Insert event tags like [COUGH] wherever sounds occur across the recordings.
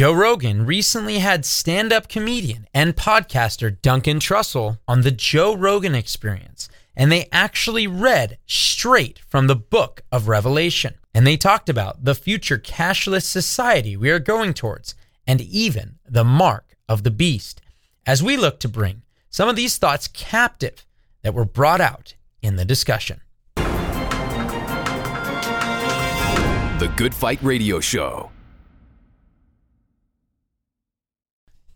Joe Rogan recently had stand up comedian and podcaster Duncan Trussell on the Joe Rogan experience, and they actually read straight from the book of Revelation. And they talked about the future cashless society we are going towards, and even the mark of the beast, as we look to bring some of these thoughts captive that were brought out in the discussion. The Good Fight Radio Show.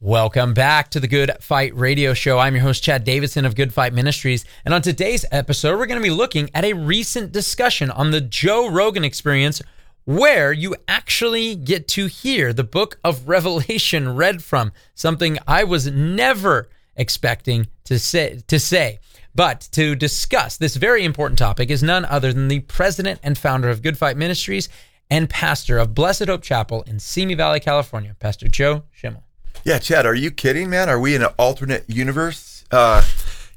Welcome back to the Good Fight Radio Show. I'm your host, Chad Davidson of Good Fight Ministries. And on today's episode, we're going to be looking at a recent discussion on the Joe Rogan experience where you actually get to hear the book of [LAUGHS] Revelation read from, something I was never expecting to say. To say. But to discuss this very important topic is none other than the president and founder of Good Fight Ministries and pastor of Blessed Hope Chapel in Simi Valley, California, Pastor Joe Schimmel. Yeah, Chad, are you kidding, man? Are we in an alternate universe? Uh,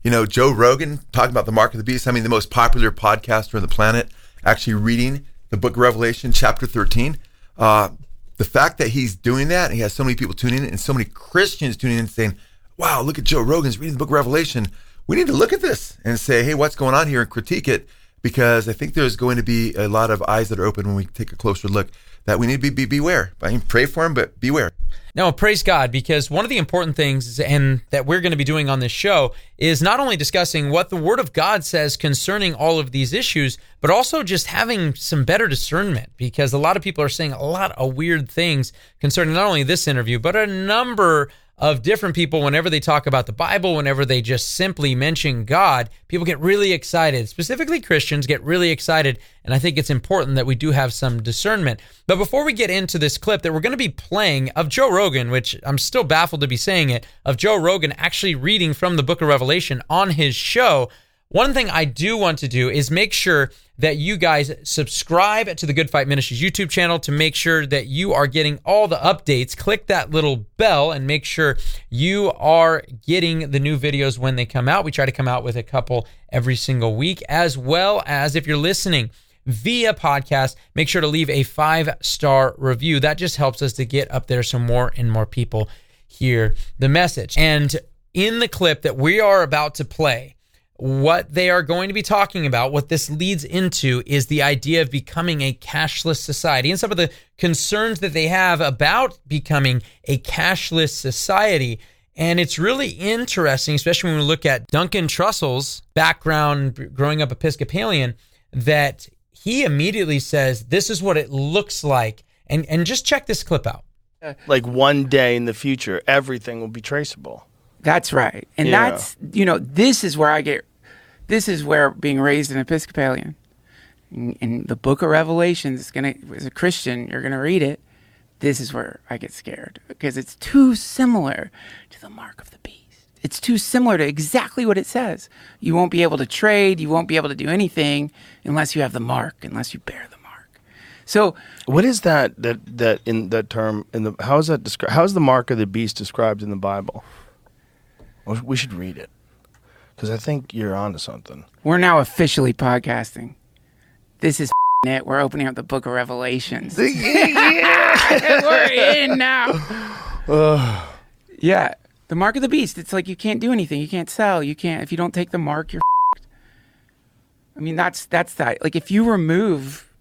you know, Joe Rogan talking about the mark of the beast. I mean, the most popular podcaster on the planet, actually reading the book of Revelation, chapter 13. Uh, the fact that he's doing that, and he has so many people tuning in, and so many Christians tuning in saying, wow, look at Joe Rogan's reading the book of Revelation. We need to look at this and say, hey, what's going on here and critique it because I think there's going to be a lot of eyes that are open when we take a closer look that we need to be, be beware. I mean, pray for him, but beware. Now, praise God, because one of the important things and that we're going to be doing on this show is not only discussing what the Word of God says concerning all of these issues, but also just having some better discernment. Because a lot of people are saying a lot of weird things concerning not only this interview, but a number of different people whenever they talk about the Bible, whenever they just simply mention God, people get really excited. Specifically, Christians get really excited. And I think it's important that we do have some discernment. But before we get into this clip that we're going to be playing of Joe Rogan, which I'm still baffled to be saying it, of Joe Rogan actually reading from the book of Revelation on his show, one thing I do want to do is make sure that you guys subscribe to the Good Fight Ministries YouTube channel to make sure that you are getting all the updates. Click that little bell and make sure you are getting the new videos when they come out. We try to come out with a couple every single week, as well as if you're listening via podcast, make sure to leave a five star review. That just helps us to get up there so more and more people hear the message. And in the clip that we are about to play, what they are going to be talking about, what this leads into, is the idea of becoming a cashless society and some of the concerns that they have about becoming a cashless society. And it's really interesting, especially when we look at Duncan Trussell's background growing up Episcopalian, that he immediately says, This is what it looks like. And, and just check this clip out. Like one day in the future, everything will be traceable. That's right. And Yeah. that's, you know, this is where I get, this is where being raised an Episcopalian in, the book of Revelations, it's going to, as a Christian, you're going to read it. This is where I get scared because it's too similar to the mark of the beast. It's too similar to exactly what it says. You won't be able to trade. You won't be able to do anything unless you have the mark, unless you bear the mark. So What is that that that in that term in the how is that described? How is the mark of the beast described in the Bible? We should read it because I think you're onto something. we're now officially podcasting. This is [LAUGHS] it. We're opening up the book of Revelations. [LAUGHS] [LAUGHS] We're in now. [SIGHS] yeah. The mark of the beast. It's like you can't do anything. You can't sell. You can't if you don't take the mark, you're I mean, that's that's that. Like if you remove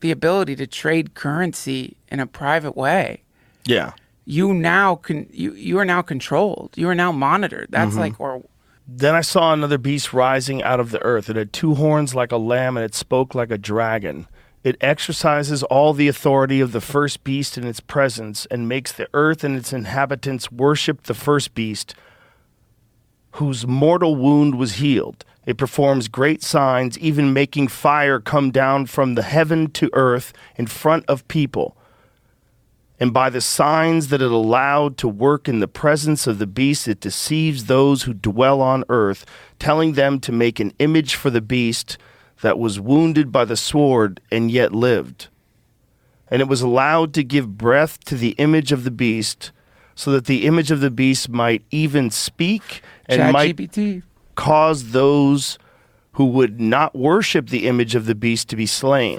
the ability to trade currency in a private way, Yeah. you now can you you are now controlled. You are now monitored. That's mm-hmm. like or Then I saw another beast rising out of the earth. It had two horns like a lamb, and it spoke like a dragon. It exercises all the authority of the first beast in its presence, and makes the earth and its inhabitants worship the first beast, whose mortal wound was healed. It performs great signs, even making fire come down from the heaven to earth in front of people and by the signs that it allowed to work in the presence of the beast, it deceives those who dwell on earth, telling them to make an image for the beast that was wounded by the sword and yet lived. And it was allowed to give breath to the image of the beast, so that the image of the beast might even speak and might GPT. cause those who would not worship the image of the beast to be slain.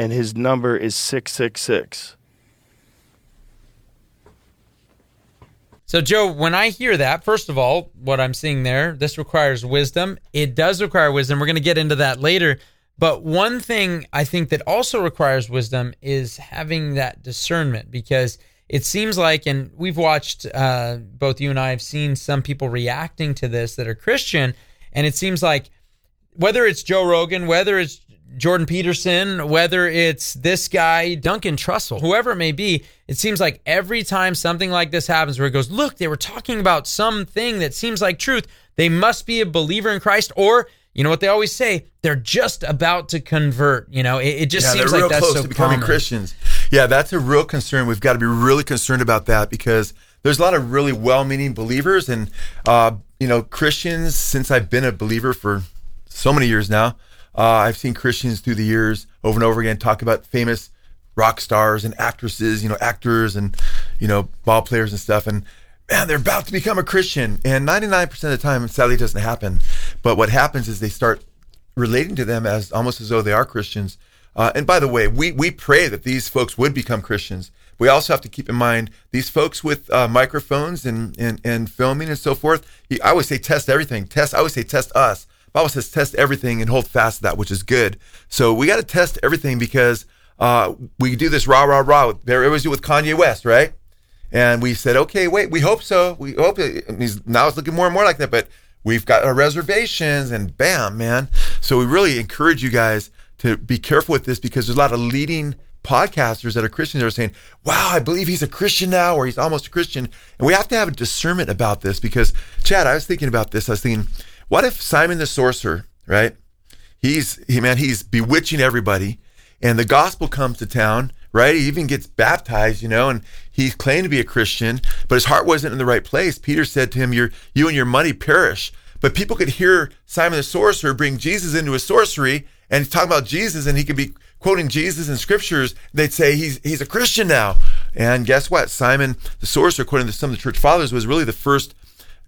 and his number is 666. So, Joe, when I hear that, first of all, what I'm seeing there, this requires wisdom. It does require wisdom. We're going to get into that later. But one thing I think that also requires wisdom is having that discernment because it seems like, and we've watched, uh, both you and I have seen some people reacting to this that are Christian, and it seems like whether it's Joe Rogan, whether it's Jordan Peterson, whether it's this guy, Duncan Trussell, whoever it may be, it seems like every time something like this happens where it goes, look, they were talking about something that seems like truth, they must be a believer in Christ, or you know what they always say, they're just about to convert. You know, it, it just yeah, seems like that's close so to becoming common. Christians. Yeah, that's a real concern. We've got to be really concerned about that because there's a lot of really well-meaning believers and uh, you know Christians. Since I've been a believer for so many years now, uh, I've seen Christians through the years over and over again talk about famous rock stars and actresses, you know, actors and you know ball players and stuff, and man, they're about to become a Christian. And 99% of the time, sadly, it doesn't happen. But what happens is they start relating to them as almost as though they are Christians. Uh, and by the way, we we pray that these folks would become Christians. We also have to keep in mind these folks with uh, microphones and, and and filming and so forth. I always say test everything. Test. I always say test us. Bible says test everything and hold fast to that, which is good. So we got to test everything because uh, we do this rah rah rah. There it was with Kanye West, right? And we said, okay, wait, we hope so. We hope he's, now it's looking more and more like that, but we've got our reservations and bam, man. So we really encourage you guys to be careful with this because there's a lot of leading podcasters that are Christians that are saying, wow, I believe he's a Christian now, or he's almost a Christian. And we have to have a discernment about this because, Chad, I was thinking about this. I was thinking, what if Simon the sorcerer, right? He's, he, man, he's bewitching everybody and the gospel comes to town, right? He even gets baptized, you know, and he claimed to be a Christian, but his heart wasn't in the right place. Peter said to him, "Your you and your money perish." But people could hear Simon the sorcerer bring Jesus into his sorcery, and talking about Jesus, and he could be quoting Jesus in scriptures. They'd say he's he's a Christian now. And guess what? Simon the sorcerer, according to some of the church fathers, was really the first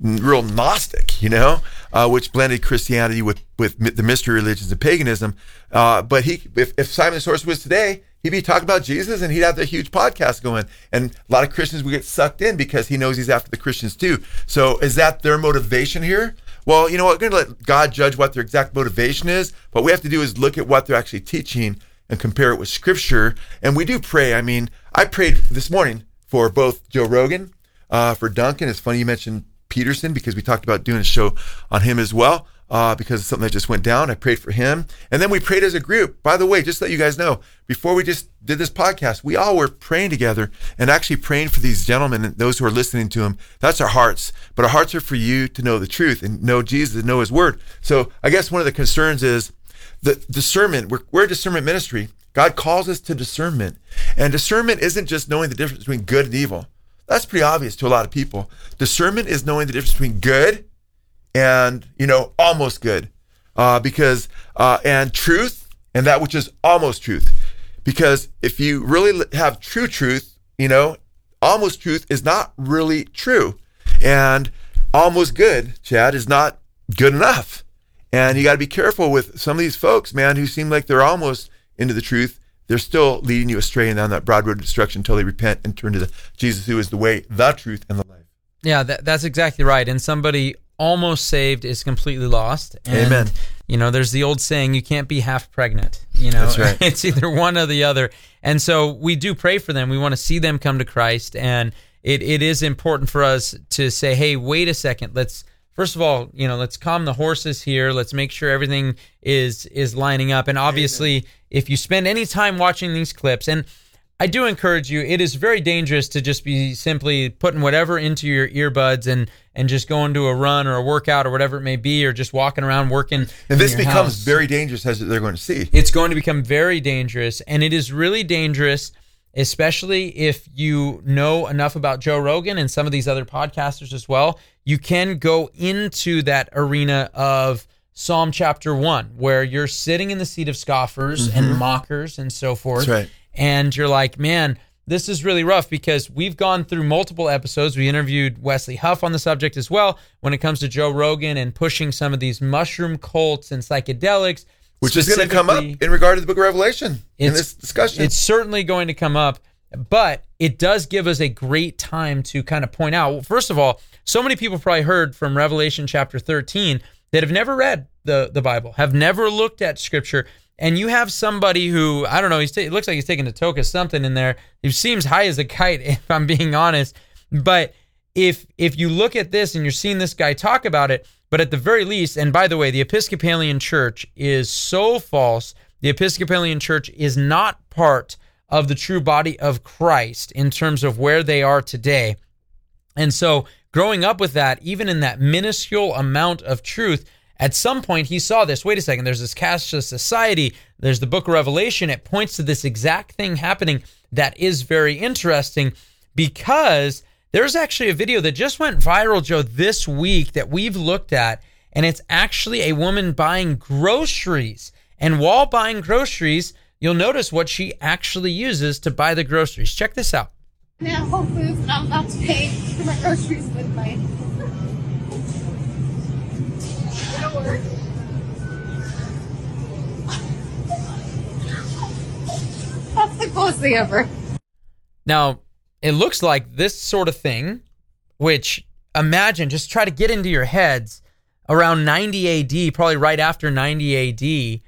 real Gnostic, you know, uh, which blended Christianity with with the mystery religions and paganism. Uh, but he, if, if Simon was today, he'd be talking about Jesus and he'd have the huge podcast going. And a lot of Christians would get sucked in because he knows he's after the Christians too. So is that their motivation here? Well, you know what? We're going to let God judge what their exact motivation is. What we have to do is look at what they're actually teaching and compare it with Scripture. And we do pray. I mean, I prayed this morning for both Joe Rogan, uh, for Duncan. It's funny you mentioned Peterson because we talked about doing a show on him as well uh, because of something that just went down. I prayed for him. And then we prayed as a group. By the way, just to let you guys know, before we just did this podcast, we all were praying together and actually praying for these gentlemen and those who are listening to them. That's our hearts. But our hearts are for you to know the truth and know Jesus and know his word. So I guess one of the concerns is the discernment. We're, we're a discernment ministry. God calls us to discernment. And discernment isn't just knowing the difference between good and evil. That's pretty obvious to a lot of people. Discernment is knowing the difference between good and, you know, almost good. Uh, because, uh, and truth and that which is almost truth. Because if you really have true truth, you know, almost truth is not really true. And almost good, Chad, is not good enough. And you got to be careful with some of these folks, man, who seem like they're almost into the truth. They're still leading you astray and down that broad road to destruction until they repent and turn to the Jesus who is the way, the truth, and the life. Yeah, that, that's exactly right. And somebody almost saved is completely lost. And, Amen. You know, there's the old saying, you can't be half pregnant. You know, That's right. [LAUGHS] it's either one or the other. And so we do pray for them. We want to see them come to Christ. And it, it is important for us to say, hey, wait a second. Let's, first of all, you know, let's calm the horses here. Let's make sure everything is is lining up. And obviously, if you spend any time watching these clips, and I do encourage you. It is very dangerous to just be simply putting whatever into your earbuds and and just going to a run or a workout or whatever it may be, or just walking around working. And this becomes house. very dangerous as they're going to see. It's going to become very dangerous, and it is really dangerous especially if you know enough about Joe Rogan and some of these other podcasters as well, you can go into that arena of Psalm chapter 1 where you're sitting in the seat of scoffers and mockers and so forth. Mm-hmm. That's right. And you're like, "Man, this is really rough because we've gone through multiple episodes. We interviewed Wesley Huff on the subject as well when it comes to Joe Rogan and pushing some of these mushroom cults and psychedelics. Which is going to come up in regard to the book of Revelation in this discussion. It's certainly going to come up, but it does give us a great time to kind of point out. Well, first of all, so many people probably heard from Revelation chapter 13 that have never read the, the Bible, have never looked at scripture. And you have somebody who, I don't know, he's ta- it looks like he's taking a toke of something in there. He seems high as a kite, [LAUGHS] if I'm being honest. But if if you look at this and you're seeing this guy talk about it, but at the very least, and by the way, the Episcopalian Church is so false. The Episcopalian Church is not part of the true body of Christ in terms of where they are today. And so, growing up with that, even in that minuscule amount of truth, at some point he saw this. Wait a second, there's this cashless society, there's the book of Revelation. It points to this exact thing happening that is very interesting because there's actually a video that just went viral, Joe, this week that we've looked at. And it's actually a woman buying groceries. And while buying groceries, you'll notice what she actually uses to buy the groceries. Check this out. Now Whole Foods and I'm about to pay for my groceries with my. [LAUGHS] That's the coolest thing ever. Now, it looks like this sort of thing, which imagine, just try to get into your heads around 90 AD, probably right after 90 AD,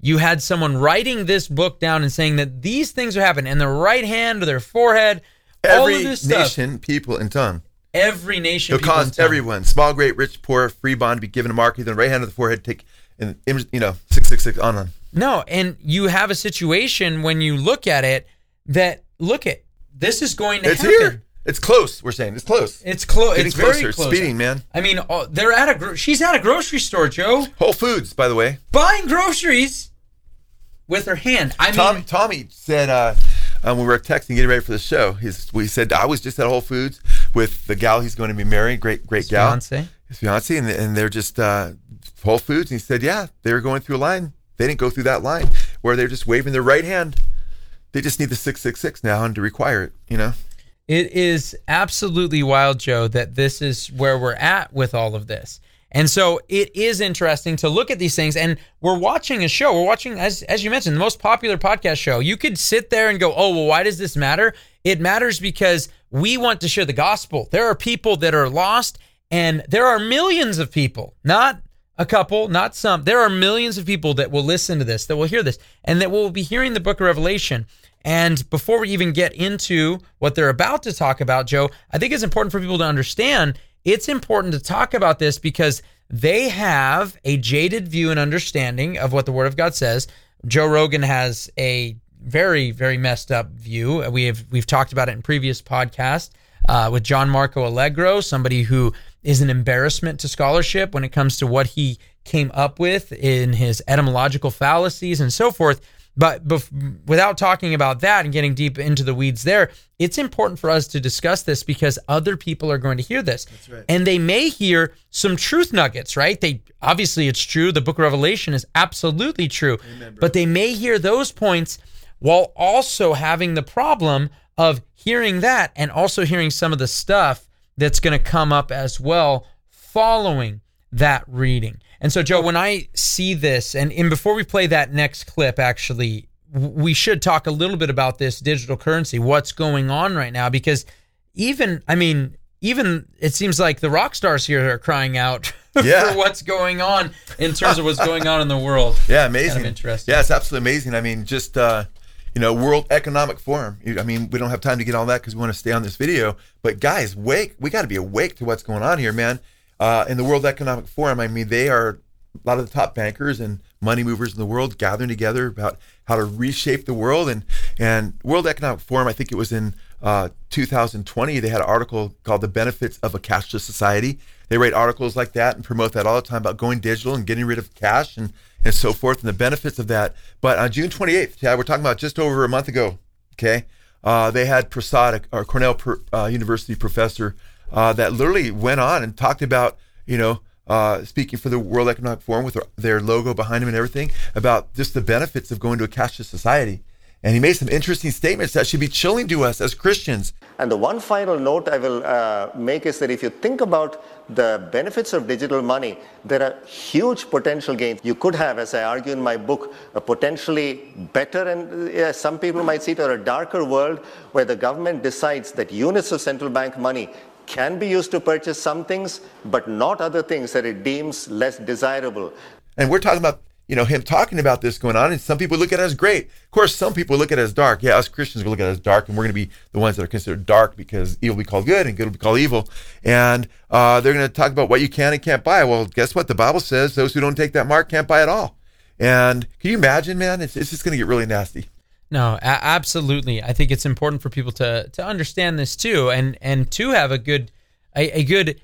you had someone writing this book down and saying that these things are happening in their right hand or their forehead. Every nation, people, and tongue. Every nation. People, and cause everyone, small, great, rich, poor, free bond, be given a mark either on the right hand of the forehead, take, and you know, 666 on on. No, and you have a situation when you look at it that look at this is going to It's happen. here. It's close, we're saying. It's close. It's close. It's very closer. close. Speeding, man. I mean, oh, they're at a. Gro- she's at a grocery store, Joe, Whole Foods, by the way. buying groceries with her hand. I mean, Tommy, Tommy said uh, um, we were texting, getting ready for the show, he's, we said, I was just at Whole Foods with the gal he's going to be marrying, great, great gal. fiance. His fiance, and, and they're just uh, Whole Foods. And he said, yeah, they were going through a line. They didn't go through that line where they're just waving their right hand. They just need the 666 now and to require it, you know? It is absolutely wild, Joe, that this is where we're at with all of this. And so it is interesting to look at these things. And we're watching a show. We're watching, as, as you mentioned, the most popular podcast show. You could sit there and go, oh, well, why does this matter? It matters because we want to share the gospel. There are people that are lost, and there are millions of people, not a couple, not some. There are millions of people that will listen to this, that will hear this, and that will be hearing the book of Revelation. And before we even get into what they're about to talk about, Joe, I think it's important for people to understand it's important to talk about this because they have a jaded view and understanding of what the Word of God says. Joe Rogan has a very, very messed up view. We have we've talked about it in previous podcasts uh, with John Marco Allegro, somebody who is an embarrassment to scholarship when it comes to what he came up with in his etymological fallacies and so forth. But bef- without talking about that and getting deep into the weeds there, it's important for us to discuss this because other people are going to hear this. And they may hear some truth nuggets, right? They obviously it's true. The book of Revelation is absolutely true. but they may hear those points while also having the problem of hearing that and also hearing some of the stuff that's going to come up as well following that reading. And so, Joe, when I see this, and, and before we play that next clip, actually, we should talk a little bit about this digital currency, what's going on right now, because even, I mean, even it seems like the rock stars here are crying out [LAUGHS] Yeah. for what's going on in terms of what's going on in the world. [LAUGHS] Yeah, amazing. interesting. Yeah, it's absolutely amazing. I mean, just uh, you know, World Economic Forum. I mean, we don't have time to get all that because we want to stay on this video. But guys, wake! We got to be awake to what's going on here, man. Uh, in the World Economic Forum, I mean, they are a lot of the top bankers and money movers in the world gathering together about how to reshape the world. And and World Economic Forum, I think it was in uh, 2020, they had an article called "The Benefits of a Cashless Society." They write articles like that and promote that all the time about going digital and getting rid of cash and and so forth and the benefits of that. But on June 28th, yeah, we're talking about just over a month ago. Okay, uh, they had Prasad, a Cornell per, uh, University professor, uh, that literally went on and talked about, you know, uh, speaking for the World Economic Forum with their, logo behind him and everything, about just the benefits of going to a cashless society. And he made some interesting statements that should be chilling to us as Christians. And the one final note I will uh, make is that if you think about the benefits of digital money, there are huge potential gains. You could have, as I argue in my book, a potentially better and uh, some people might see it or a darker world where the government decides that units of central bank money can be used to purchase some things, but not other things that it deems less desirable. And we're talking about you know, him talking about this going on, and some people look at it as great. Of course, some people look at it as dark. Yeah, us Christians will look at it as dark, and we're going to be the ones that are considered dark because evil will be called good and good will be called evil. And uh, they're going to talk about what you can and can't buy. Well, guess what? The Bible says those who don't take that mark can't buy at all. And can you imagine, man? It's, it's just going to get really nasty. No, a- absolutely. I think it's important for people to to understand this too, and and to have a good a, a good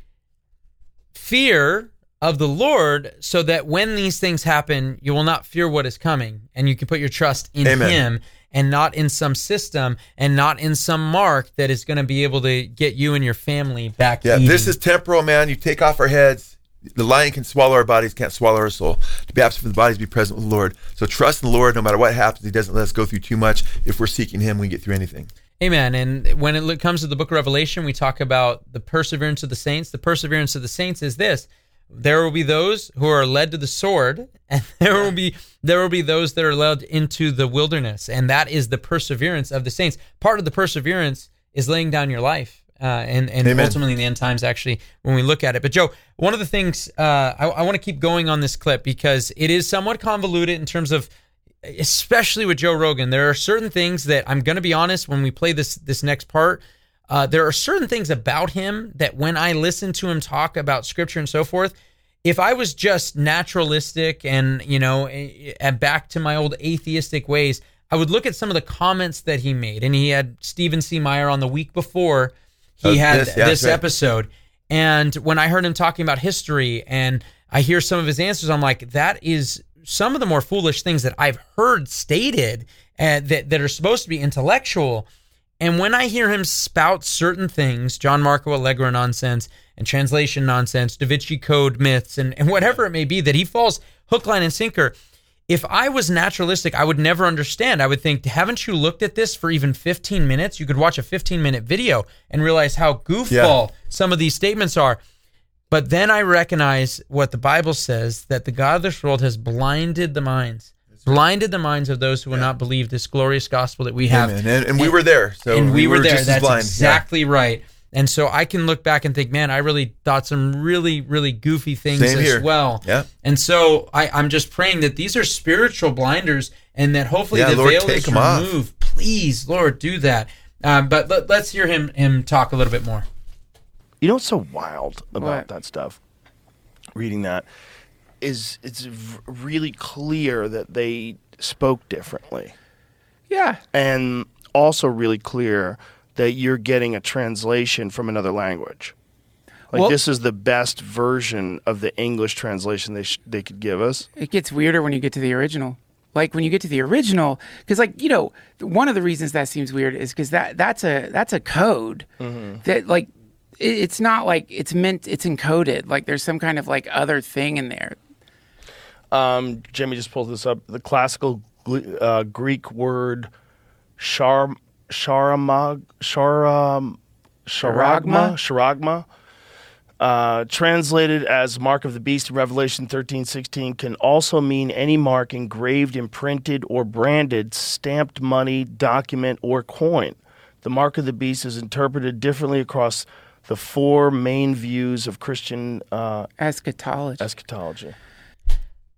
fear of the Lord so that when these things happen, you will not fear what is coming and you can put your trust in Amen. Him and not in some system and not in some mark that is going to be able to get you and your family back. Yeah, eating. this is temporal, man. You take off our heads. The lion can swallow our bodies, can't swallow our soul. To be absent from the bodies, be present with the Lord. So trust in the Lord no matter what happens. He doesn't let us go through too much. If we're seeking Him, we get through anything. Amen. And when it comes to the book of Revelation, we talk about the perseverance of the saints. The perseverance of the saints is this there will be those who are led to the sword [LAUGHS] and there will be there will be those that are led into the wilderness and that is the perseverance of the saints part of the perseverance is laying down your life uh, and and Amen. ultimately in the end times actually when we look at it but joe one of the things uh, i, I want to keep going on this clip because it is somewhat convoluted in terms of especially with joe rogan there are certain things that i'm going to be honest when we play this this next part uh, there are certain things about him that when I listen to him talk about scripture and so forth, if I was just naturalistic and, you know, and back to my old atheistic ways, I would look at some of the comments that he made. And he had Stephen C. Meyer on the week before he Oh, had this- this, yeah, right. episode. And when I heard him talking about history and I hear some of his answers, I'm like, that is some of the more foolish things that I've heard stated uh, that, that are supposed to be intellectual. And when I hear him spout certain things, John Marco Allegro nonsense and translation nonsense, Da Vinci Code myths, and, and whatever it may be, that he falls hook, line, and sinker. If I was naturalistic, I would never understand. I would think, haven't you looked at this for even 15 minutes? You could watch a 15 minute video and realize how goofball some of these statements are. But then I recognize what the Bible says that the God of this world has blinded the minds, blinded the minds of those who will not believe this glorious gospel that we have. Amen. And, and we were there. So and we, were, there. just That's blind. Yeah. exactly right. And so I can look back and think, man, I really thought some really, really goofy things Same as here. well. Yeah. And so I, I'm just praying that these are spiritual blinders and that hopefully Yeah, the Lord, veil take is 'em off. removed. Please, Lord, do that. Um, but let, let's hear him him talk a little bit more. You know what's so wild about What? that stuff? Reading that is it's really clear that they spoke differently, Yeah. and also really clear that you're getting a translation from another language. Like Well- this is the best version of the English translation they sh- they could give us. It gets weirder when you get to the original. Like when you get to the original, because like you know, one of the reasons that seems weird is because that that's a that's a code that like it, it's not like it's meant it's encoded. Like there's some kind of like other thing in there. Um, Jimmy just pulled this up. The classical uh, Greek word shar sharamag sharam sharagma sharagma. Uh, translated as mark of the beast in Revelation thirteen sixteen, can also mean any mark engraved, imprinted, or branded, stamped money, document, or coin. The mark of the beast is interpreted differently across the four main views of Christian uh, Eschatology. eschatology.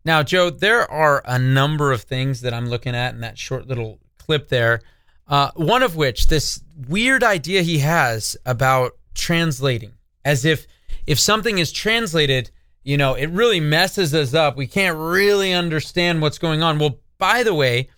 Now, Joe, there are a number of things that I'm looking at in that short little clip there. Uh, one of which, this weird idea he has about translating, as if if something is translated, you know, it really messes us up. We can't really understand what's going on. Well, by the way,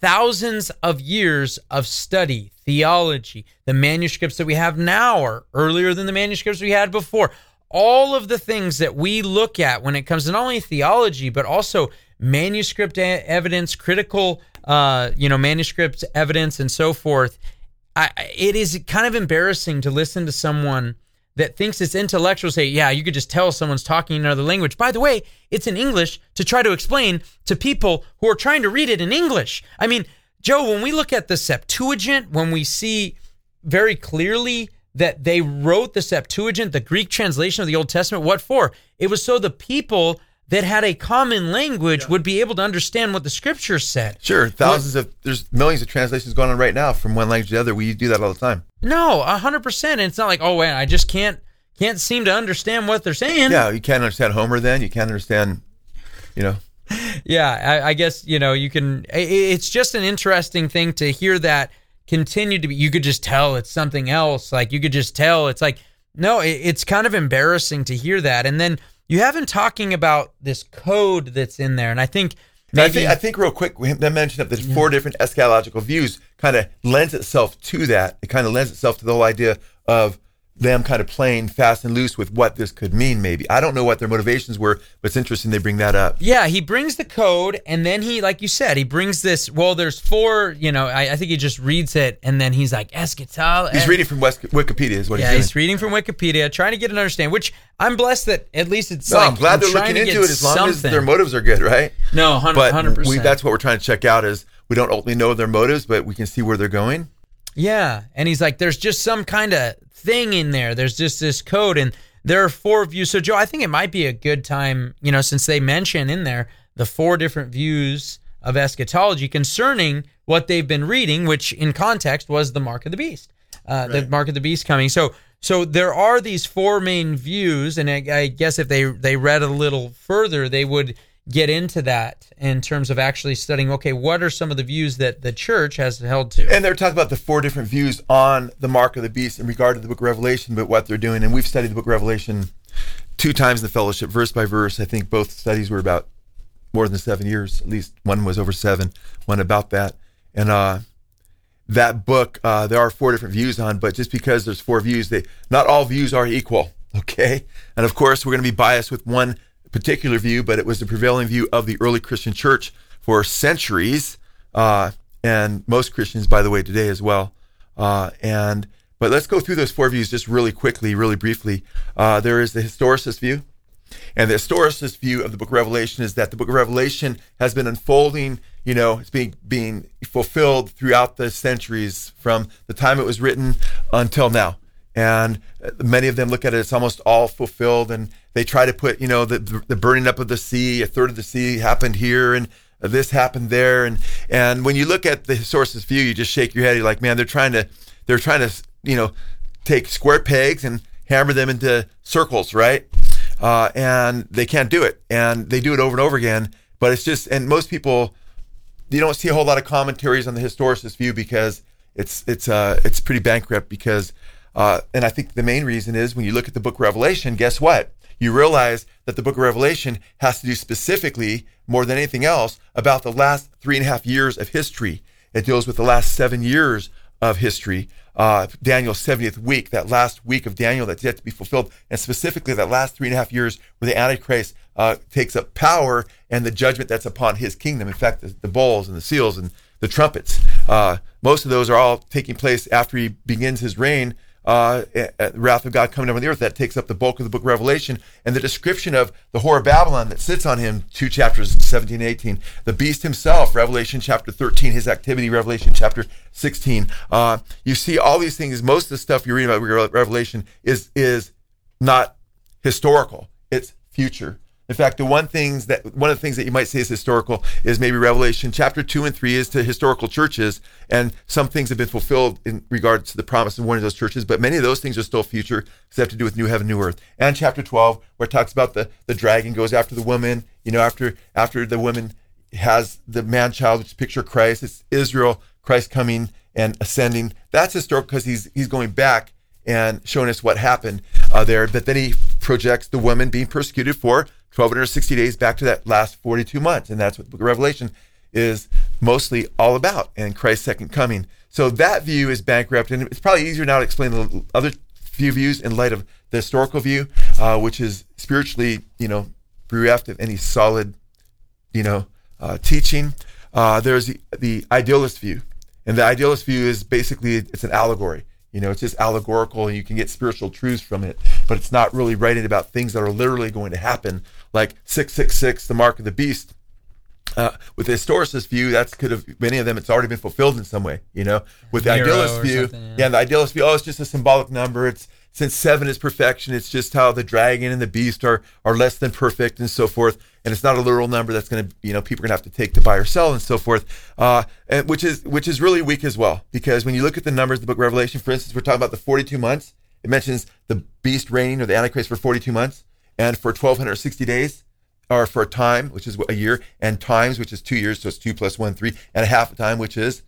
thousands of years of study, theology, the manuscripts that we have now are earlier than the manuscripts we had before. All of the things that we look at when it comes to not only theology, but also manuscript evidence, critical, uh, you know, manuscripts, evidence, and so forth. I, it is kind of embarrassing to listen to someone that thinks it's intellectual say, yeah, you could just tell someone's talking another language. By the way, it's in English to try to explain to people who are trying to read it in English. I mean, Joe, when we look at the Septuagint, when we see very clearly that they wrote the Septuagint, the Greek translation of the Old Testament, what for? It was so the people that had a common language would be able to understand what the scriptures said. Sure, thousands of there's millions of translations going on right now from one language to the other. We do that all the time. No, a hundred percent. And it's not like, oh, man, I just can't can't seem to understand what they're saying. Yeah, you can't understand Homer then. You can't understand, you know. [LAUGHS] Yeah, I, I guess you know you can. i- i- It's just an interesting thing to hear that continue to be. You could just tell it's something else. Like you could just tell it's like no. It, it's kind of embarrassing to hear that. And then you have him talking about this code that's in there, and I think And I maybe think I think real quick, we have mentioned that there's four different eschatological views. Kind of lends itself to that. It kind of lends itself to the whole idea of them kind of playing fast and loose with what this could mean. Maybe I don't know what their motivations were, but it's interesting they bring that up. Yeah, he brings the code, and then he, like you said, he brings this. Well, there's four. You know, I, I think he just reads it, and then he's like eschatology. He's eh. reading from West, Wikipedia, is what Yeah, he's he's reading from Wikipedia, trying to get an understanding. Which I'm blessed that at least it's. No, like, I'm glad they're looking into it as long as their motives are good, right? No, hundred But hundred we, that's what we're trying to check out is we don't ultimately know their motives, but we can see where they're going. Yeah, and he's like, "There's just some kind of thing in there. There's just this code, and there are four views." So, Joe, I think it might be a good time, you know, since they mention in there the four different views of eschatology concerning what they've been reading, which in context was the mark of the beast, uh, the mark of the beast coming. So, so there are these four main views, and I, I guess if they they read a little further, they would get into that in terms of actually studying. Okay, what are some of the views that the church has held to? And they're talking about the four different views on the mark of the beast in regard to the book of Revelation, but what they're doing. And we've studied the book of Revelation two times in the fellowship, verse by verse. I think both studies were about more than seven years. At least one was over seven, one about that. And uh, that book, uh, there are four different views on, but just because there's four views, they not all views are equal. [LAUGHS] Okay. And of course, we're going to be biased with one particular view, but it was the prevailing view of the early Christian church for centuries, uh, and most Christians, by the way, today as well. Uh, and but let's go through those four views just really quickly, really briefly. Uh, there is the historicist view, and the historicist view of the book of Revelation is that the book of Revelation has been unfolding, you know, it's being being fulfilled throughout the centuries from the time it was written until now. And many of them look at it, it's almost all fulfilled. And they try to put, you know, the, the burning up of the sea, a third of the sea happened here and this happened there. And, and when you look at the historicist view, you just shake your head. You're like, man, they're trying to, they're trying to, you know, take square pegs and hammer them into circles, right? uh, and they can't do it, and they do it over and over again. But it's just, and most people, you don't see a whole lot of commentaries on the historicist view because it's it's uh it's pretty bankrupt because, uh, and I think the main reason is when you look at the Book of Revelation, guess what? You realize that the Book of Revelation has to do specifically more than anything else about the last three and a half years of history. It deals with the last seven years of history. Uh, Daniel's 70th week, that last week of Daniel that's yet to be fulfilled, and specifically that last three and a half years where the Antichrist uh, takes up power and the judgment that's upon his kingdom. In fact, the, the bowls and the seals and the trumpets, uh, most of those are all taking place after he begins his reign. Uh, at the wrath of God coming down on the earth. That takes up the bulk of the book of Revelation and the description of the whore of Babylon that sits on him, two chapters 17 and 18. The beast himself, Revelation chapter 13, his activity, Revelation chapter 16. Uh, you see all these things, most of the stuff you read about Revelation is, is not historical. It's future. In fact, the one things that one of the things that you might say is historical is maybe Revelation chapter two and three is to historical churches, and some things have been fulfilled in regards to the promise of one of those churches, but many of those things are still future because they have to do with new heaven, new earth. And chapter twelve, where it talks about the the dragon goes after the woman, you know, after after the woman has the man child, which picture Christ, it's Israel, Christ coming and ascending. That's historical because he's he's going back and showing us what happened uh, there. But then he projects the woman being persecuted for 1260 days back to that last 42 months. And that's what the book of Revelation is mostly all about and Christ's second coming. So that view is bankrupt. And it's probably easier now to explain the other few views in light of the historical view, uh, which is spiritually, you know, bereft of any solid, you know, uh, teaching. Uh, there's the, the idealist view. And the idealist view is basically it's an allegory. You know, it's just allegorical and you can get spiritual truths from it, but it's not really writing about things that are literally going to happen, like 666, the mark of the beast. Uh, with the historicist view, that's could have many of them. It's already been fulfilled in some way, you know. With the Nero idealist view, yeah. yeah, the idealist view, oh, it's just a symbolic number. It's since seven is perfection, it's just how the dragon and the beast are are less than perfect and so forth. And it's not a literal number that's going to, you know, people are going to have to take to buy or sell and so forth. Uh, and which is which is really weak as well, because when you look at the numbers, the Book of Revelation, for instance, we're talking about the forty-two months. It mentions the beast reigning or the Antichrist for forty-two months, and for twelve hundred sixty days or for a time, which is a year, and times, which is two years, so it's two plus one, three, and a half a time, which is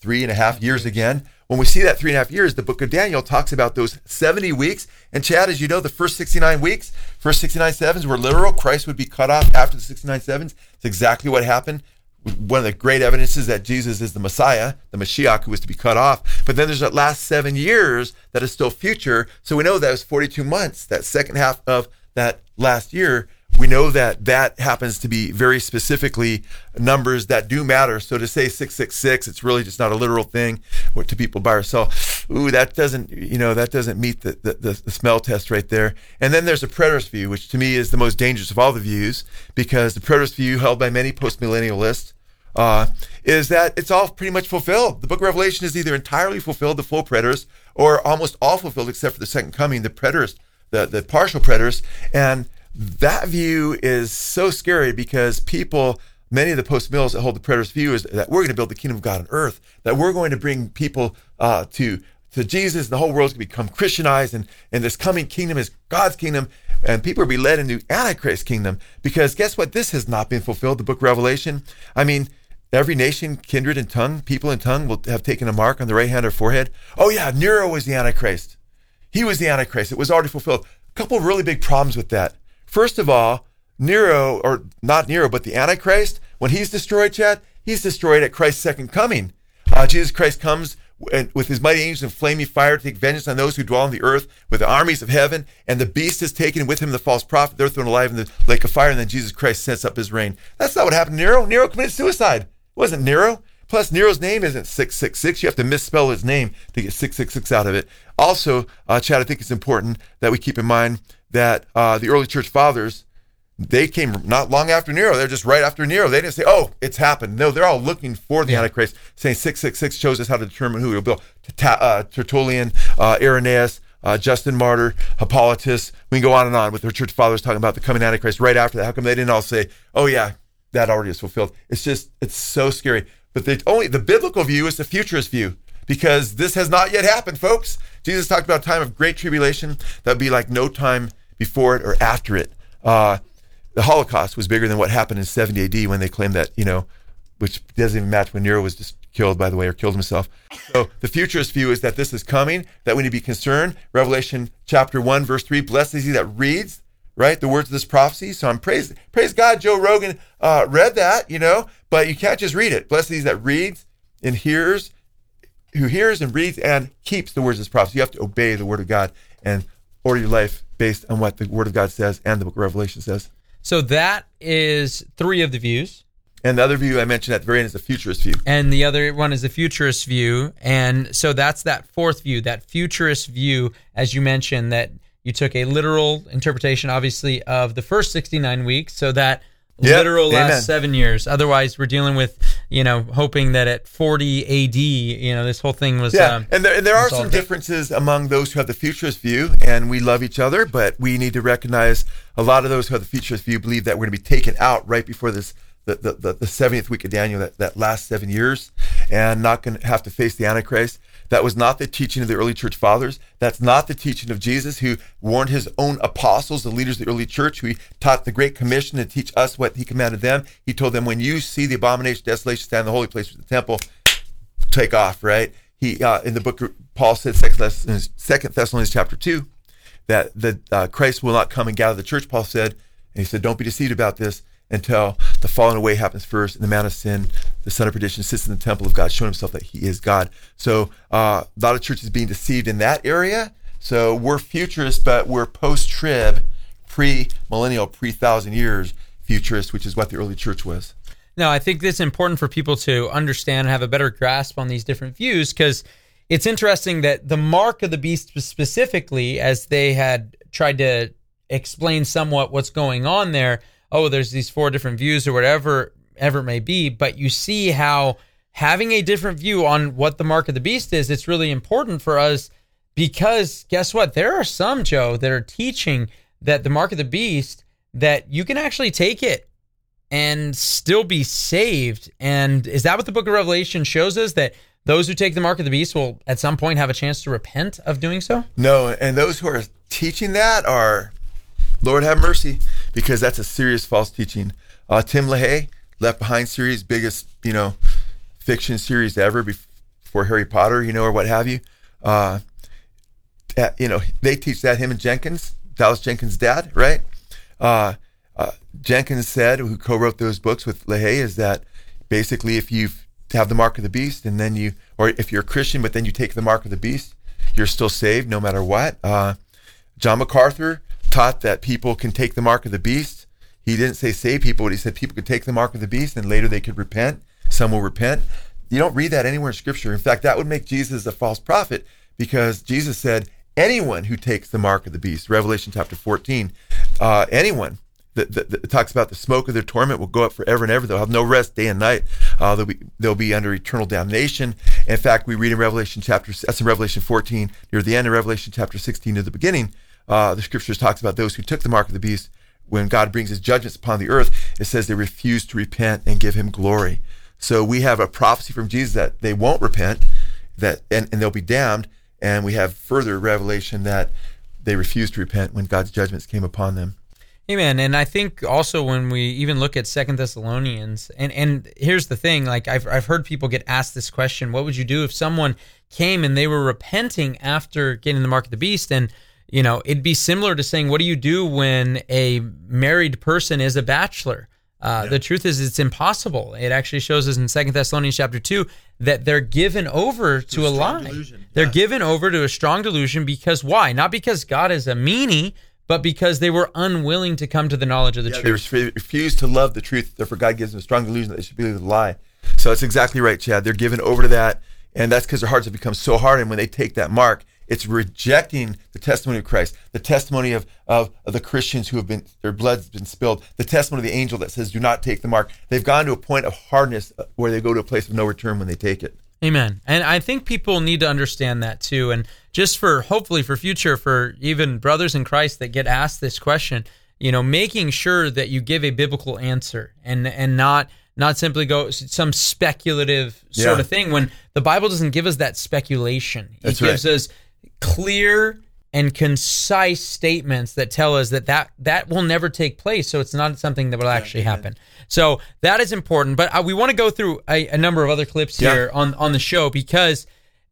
three and a half years again. When we see that three and a half years, the book of Daniel talks about those 70 weeks. And Chad, as you know, the first 69 weeks, first 69 sevens were literal. Christ would be cut off after the 69 sevens. It's exactly what happened. One of the great evidences that Jesus is the Messiah, the Mashiach, who was to be cut off. But then there's that last seven years that is still future. So we know that was 42 months, that second half of that last year we know that that happens to be very specifically numbers that do matter. So to say 666, it's really just not a literal thing what to people buy or sell. Ooh, that doesn't, you know, that doesn't meet the, the, the, the smell test right there. And then there's a preterist view, which to me is the most dangerous of all the views because the preterist view held by many postmillennialists uh, is that it's all pretty much fulfilled. The book of Revelation is either entirely fulfilled, the full preterist, or almost all fulfilled except for the second coming, the preterist, the, the partial preterist. And that view is so scary because people, many of the post mills that hold the preterist view is that we're going to build the kingdom of God on earth, that we're going to bring people uh, to to Jesus, and the whole world's going to become Christianized, and, and this coming kingdom is God's kingdom, and people will be led into Antichrist kingdom. Because guess what? This has not been fulfilled, the book of Revelation. I mean, every nation, kindred, and tongue, people and tongue will have taken a mark on the right hand or forehead. Oh, yeah, Nero was the Antichrist. He was the Antichrist. It was already fulfilled. A couple of really big problems with that. First of all, Nero, or not Nero, but the Antichrist, when he's destroyed, Chad, he's destroyed at Christ's second coming. Uh, Jesus Christ comes and- with his mighty angels in flaming fire to take vengeance on those who dwell on the earth with the armies of heaven, and the beast is taken with him, the false prophet. They're thrown alive in the lake of fire, and then Jesus Christ sets up his reign. That's not what happened to Nero. Nero committed suicide. It wasn't Nero. Plus, Nero's name isn't 666. You have to misspell his name to get 666 out of it. Also, uh, Chad, I think it's important that we keep in mind that uh, the early church fathers, they came not long after Nero. They're just right after Nero. They didn't say, oh, it's happened. No, they're all looking for the Antichrist, saying 666 shows us how to determine who it will build. Uh, Tertullian, uh, Irenaeus, uh, Justin Martyr, Hippolytus. We can go on and on with the church fathers talking about the coming Antichrist right after that. How come they didn't all say, oh, yeah, that already is fulfilled? It's just, it's so scary. But the only the biblical view is the futurist view because this has not yet happened, folks. Jesus talked about a time of great tribulation that would be like no time before it or after it. Uh, the Holocaust was bigger than what happened in 70 AD when they claimed that, you know, which doesn't even match when Nero was just killed, by the way, or killed himself. So the futurist view is that this is coming, that we need to be concerned. Revelation chapter 1, verse 3 Blessed is he that reads, right, the words of this prophecy. So I'm praise, praise God, Joe Rogan uh, read that, you know, but you can't just read it. Blessed is he that reads and hears, who hears and reads and keeps the words of this prophecy. You have to obey the word of God and order your life based on what the word of God says and the book of Revelation says. So that is three of the views. And the other view I mentioned at the very end is the futurist view. And the other one is the futurist view. And so that's that fourth view, that futurist view, as you mentioned, that you took a literal interpretation, obviously, of the first 69 weeks. So that Yep, literal last seven years. Otherwise, we're dealing with, you know, hoping that at 40 AD, you know, this whole thing was. Yeah, um, and there, and there are some differences among those who have the futurist view, and we love each other, but we need to recognize a lot of those who have the futurist view believe that we're going to be taken out right before this the, the, the, the 70th week of Daniel, that, that last seven years, and not going to have to face the Antichrist. That was not the teaching of the early church fathers. That's not the teaching of Jesus, who warned his own apostles, the leaders of the early church, who he taught the Great Commission to teach us what he commanded them. He told them, when you see the abomination, desolation stand in the holy place of the temple, take off, right? He uh, in the book Paul said Second Thessalonians, chapter two that the uh, Christ will not come and gather the church. Paul said, and he said, don't be deceived about this until the falling away happens first, and the man of sin, the son of perdition, sits in the temple of God, showing himself that he is God. So uh, a lot of churches being deceived in that area. So we're futurists, but we're post-trib, pre-millennial, pre-thousand years futurists, which is what the early church was. No, I think it's important for people to understand and have a better grasp on these different views because it's interesting that the mark of the beast specifically, as they had tried to explain somewhat what's going on there. Oh, there's these four different views or whatever ever it may be, but you see how having a different view on what the mark of the beast is, it's really important for us because guess what? There are some, Joe, that are teaching that the mark of the beast that you can actually take it and still be saved. And is that what the book of Revelation shows us that those who take the mark of the beast will at some point have a chance to repent of doing so? No, and those who are teaching that are, Lord have mercy, because that's a serious false teaching. Uh, Tim LaHaye, Left Behind series, biggest you know fiction series ever before Harry Potter, you know, or what have you. Uh, you know, they teach that him and Jenkins, Dallas Jenkins' dad, right? Uh, uh, Jenkins said, who co-wrote those books with LaHaye, is that basically if you have the mark of the beast and then you, or if you're a Christian but then you take the mark of the beast, you're still saved no matter what. Uh, John MacArthur taught that people can take the mark of the beast. He didn't say save people, but he said people could take the mark of the beast and later they could repent. Some will repent. You don't read that anywhere in Scripture. In fact, that would make Jesus a false prophet because Jesus said, anyone who takes the mark of the beast, Revelation chapter 14, uh, anyone that, that, that, talks about the smoke of their torment will go up forever and ever. They'll have no rest day and night. Uh, they'll be they'll be under eternal damnation. In fact, we read in Revelation chapter that's in Revelation 14 near the end of Revelation chapter 16 at the beginning. Uh, the scriptures talks about those who took the mark of the beast. When God brings His judgments upon the earth, it says they refuse to repent and give Him glory. So we have a prophecy from Jesus that they won't repent, that and, and they'll be damned. And we have further revelation that they refused to repent when God's judgments came upon them. Amen. And I think also when we even look at Second Thessalonians, and and here's the thing: like I've I've heard people get asked this question: What would you do if someone came and they were repenting after getting the mark of the beast? And you know, it'd be similar to saying, What do you do when a married person is a bachelor? Uh, yeah. The truth is, it's impossible. It actually shows us in Second Thessalonians chapter two that they're given over to, a, a lie. Delusion. They're yeah. given over to a strong delusion because why? Not because God is a meanie, but because they were unwilling to come to the knowledge of the yeah, truth. They refused to love the truth. Therefore, God gives them a strong delusion that they should believe the lie. So it's exactly right, Chad. They're given over to that, and that's because their hearts have become so hard. And when they take that mark, it's rejecting the testimony of Christ, the testimony of, of, of, the Christians who have been, their blood's been spilled, the testimony of the angel that says, do not take the mark. They've gone to a point of hardness uh, where they go to a place of no return when they take it. Amen. And I think people need to understand that too. And just for hopefully for future, for even brothers in Christ that get asked this question, you know, making sure that you give a biblical answer and and not not simply go some speculative sort yeah. of thing when the Bible doesn't give us that speculation. That's it gives right. us clear and concise statements that tell us that that, that will never take place. So it's not something that will actually happen. So that is important. But we want to go through a, a, number of other clips here on, on the show because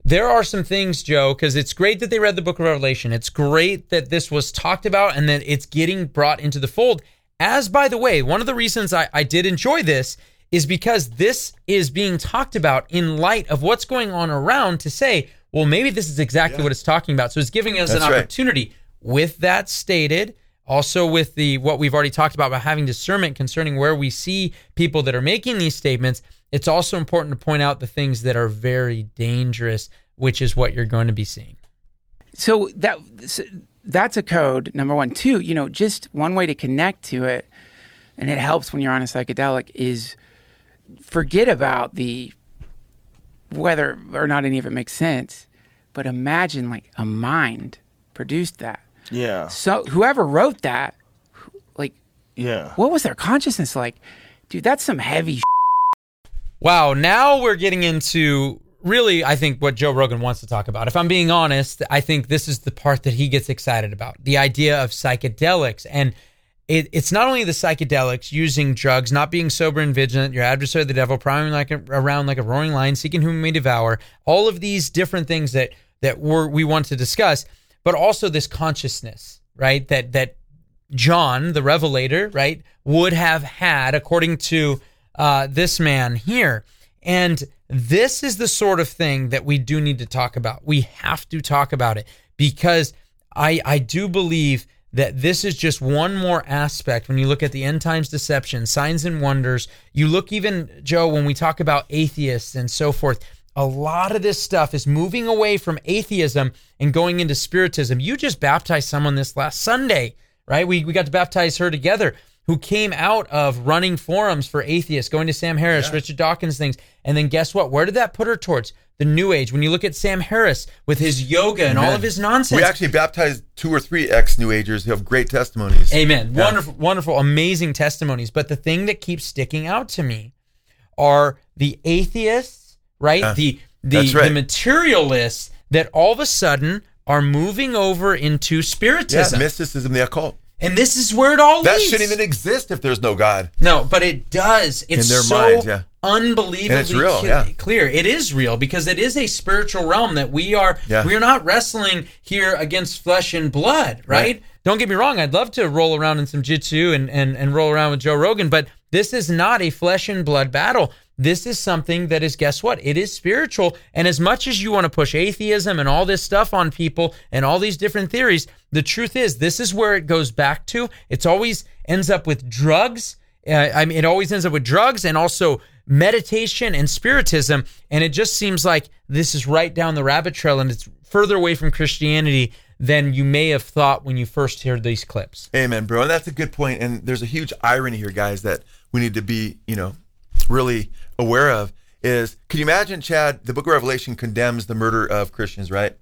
there are some things, Joe, because it's great that they read the book of Revelation. It's great that this was talked about and that it's getting brought into the fold. As by the way, one of the reasons I, I did enjoy this is because this is being talked about in light of what's going on around to say, well, maybe this is exactly yeah. what it's talking about. So it's giving us That's an opportunity. Right. With that stated, also with the what we've already talked about about having discernment concerning where we see people that are making these statements, it's also important to point out the things that are very dangerous, which is what you're going to be seeing. So that that's a code number one. Two, you know, just one way to connect to it, and it helps when you're on a psychedelic is forget about the whether or not any of it makes sense. But imagine like a mind produced that. Yeah. So whoever wrote that, like, yeah, what was their consciousness like? Dude, that's some heavy. Wow. Now we're getting into really, I think, what Joe Rogan wants to talk about. If I'm being honest, I think this is the part that he gets excited about the idea of psychedelics. And it, it's not only the psychedelics, using drugs, not being sober and vigilant, your adversary, the devil, prowling like a, around like a roaring lion, seeking whom he may devour. All of these different things that that we're, we want to discuss, but also this consciousness, right? That that John, the Revelator, right, would have had according to uh, this man here, and this is the sort of thing that we do need to talk about. We have to talk about it because I I do believe that this is just one more aspect when you look at the end times deception, signs and wonders. You look even, Joe, when we talk about atheists and so forth, a lot of this stuff is moving away from atheism and going into spiritism. You just baptized someone this last Sunday, right? We, we got to baptize her together who came out of running forums for atheists, going to Sam Harris, Richard Dawkins things. And then guess what? Where did that put her towards? The new age. When you look at Sam Harris with his yoga and all of his nonsense. We actually baptized two or three ex New Agers who have great testimonies. Amen. Yeah. Wonderful, wonderful, amazing testimonies. But the thing that keeps sticking out to me are the atheists, right? Yeah. the the, right. the materialists that all of a sudden are moving over into Yeah, spiritism. mysticism, the occult. and this is where it all That leads. shouldn't even exist if there's no God. No, but it does. It's In their so minds, yeah. Unbelievably real, ki- yeah. clear. It is real because it is a spiritual realm that we are. Yeah. We are not wrestling here against flesh and blood, right? Right. Don't get me wrong. I'd love to roll around in some jitsu and, and and roll around with Joe Rogan, but this is not a flesh and blood battle. This is something that is, guess what? It is spiritual. And as much as you want to push atheism and all this stuff on people and all these different theories, the truth is, this is where it goes back to. It's always ends up with drugs. Uh, I mean, it always ends up with drugs and also meditation and spiritism. And it just seems like this is right down the rabbit trail and it's further away from Christianity than you may have thought when you first heard these clips. Amen, bro. And that's a good point. And there's a huge irony here, guys, that we need to be, you know, really aware of is can you imagine, Chad, the book of Revelation condemns the murder of Christians, right?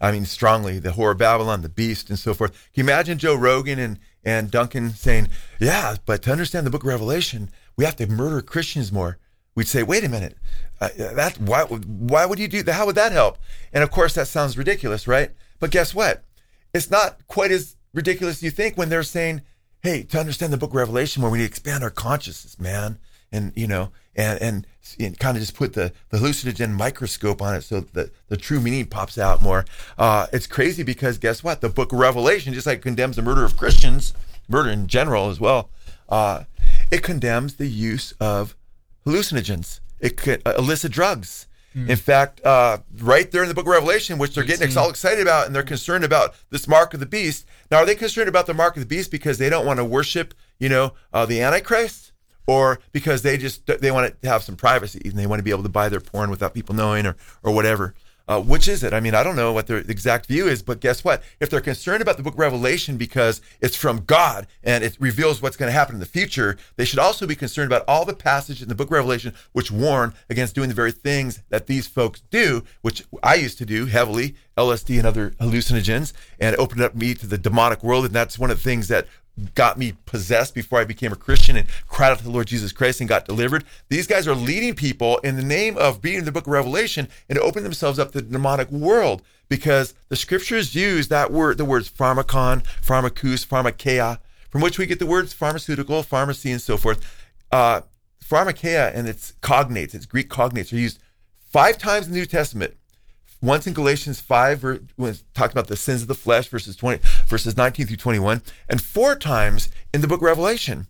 I mean, strongly, the whore of Babylon, the beast, and so forth. Can you imagine Joe Rogan and, and Duncan saying, yeah, but to understand the book of Revelation, we have to murder Christians more? We'd say, wait a minute, uh, that why why would you do that? How would that help? And of course, that sounds ridiculous, right? But guess what? It's not quite as ridiculous as you think when they're saying, hey, to understand the book of Revelation more, we need to expand our consciousness, man. And, you know, and, and, and kind of just put the, the hallucinogen microscope on it so that the true meaning pops out more. Uh, it's crazy because guess what? The book of Revelation, just like condemns the murder of Christians, murder in general as well, uh, it condemns the use of hallucinogens. It could uh, illicit drugs. In fact, uh, right there in the book of Revelation, which they're getting all excited about and they're concerned about this mark of the beast. Now, are they concerned about the mark of the beast because they don't want to worship, you know, uh, the Antichrist? Or because they just they want to have some privacy and they want to be able to buy their porn without people knowing or or whatever. Uh, which is it? I mean, I don't know what their exact view is, but guess what? If they're concerned about the book Revelation because it's from God and it reveals what's going to happen in the future, they should also be concerned about all the passages in the book Revelation which warn against doing the very things that these folks do, which I used to do heavily, LSD and other hallucinogens, and it opened up me to the demonic world. And that's one of the things that got me possessed before I became a Christian and cried out to the Lord Jesus Christ and got delivered. These guys are leading people in the name of reading the book of Revelation and open themselves up to the demonic world because the scriptures use that word, the words pharmacon, pharmacus, pharmakeia, from which we get the words pharmaceutical, pharmacy, and so forth. Uh, pharmakeia and its cognates, its Greek cognates, are used five times in the New Testament once in Galatians 5 ver- when it talks about the sins of the flesh verses 20 verses 19 through 21 and four times in the book of Revelation.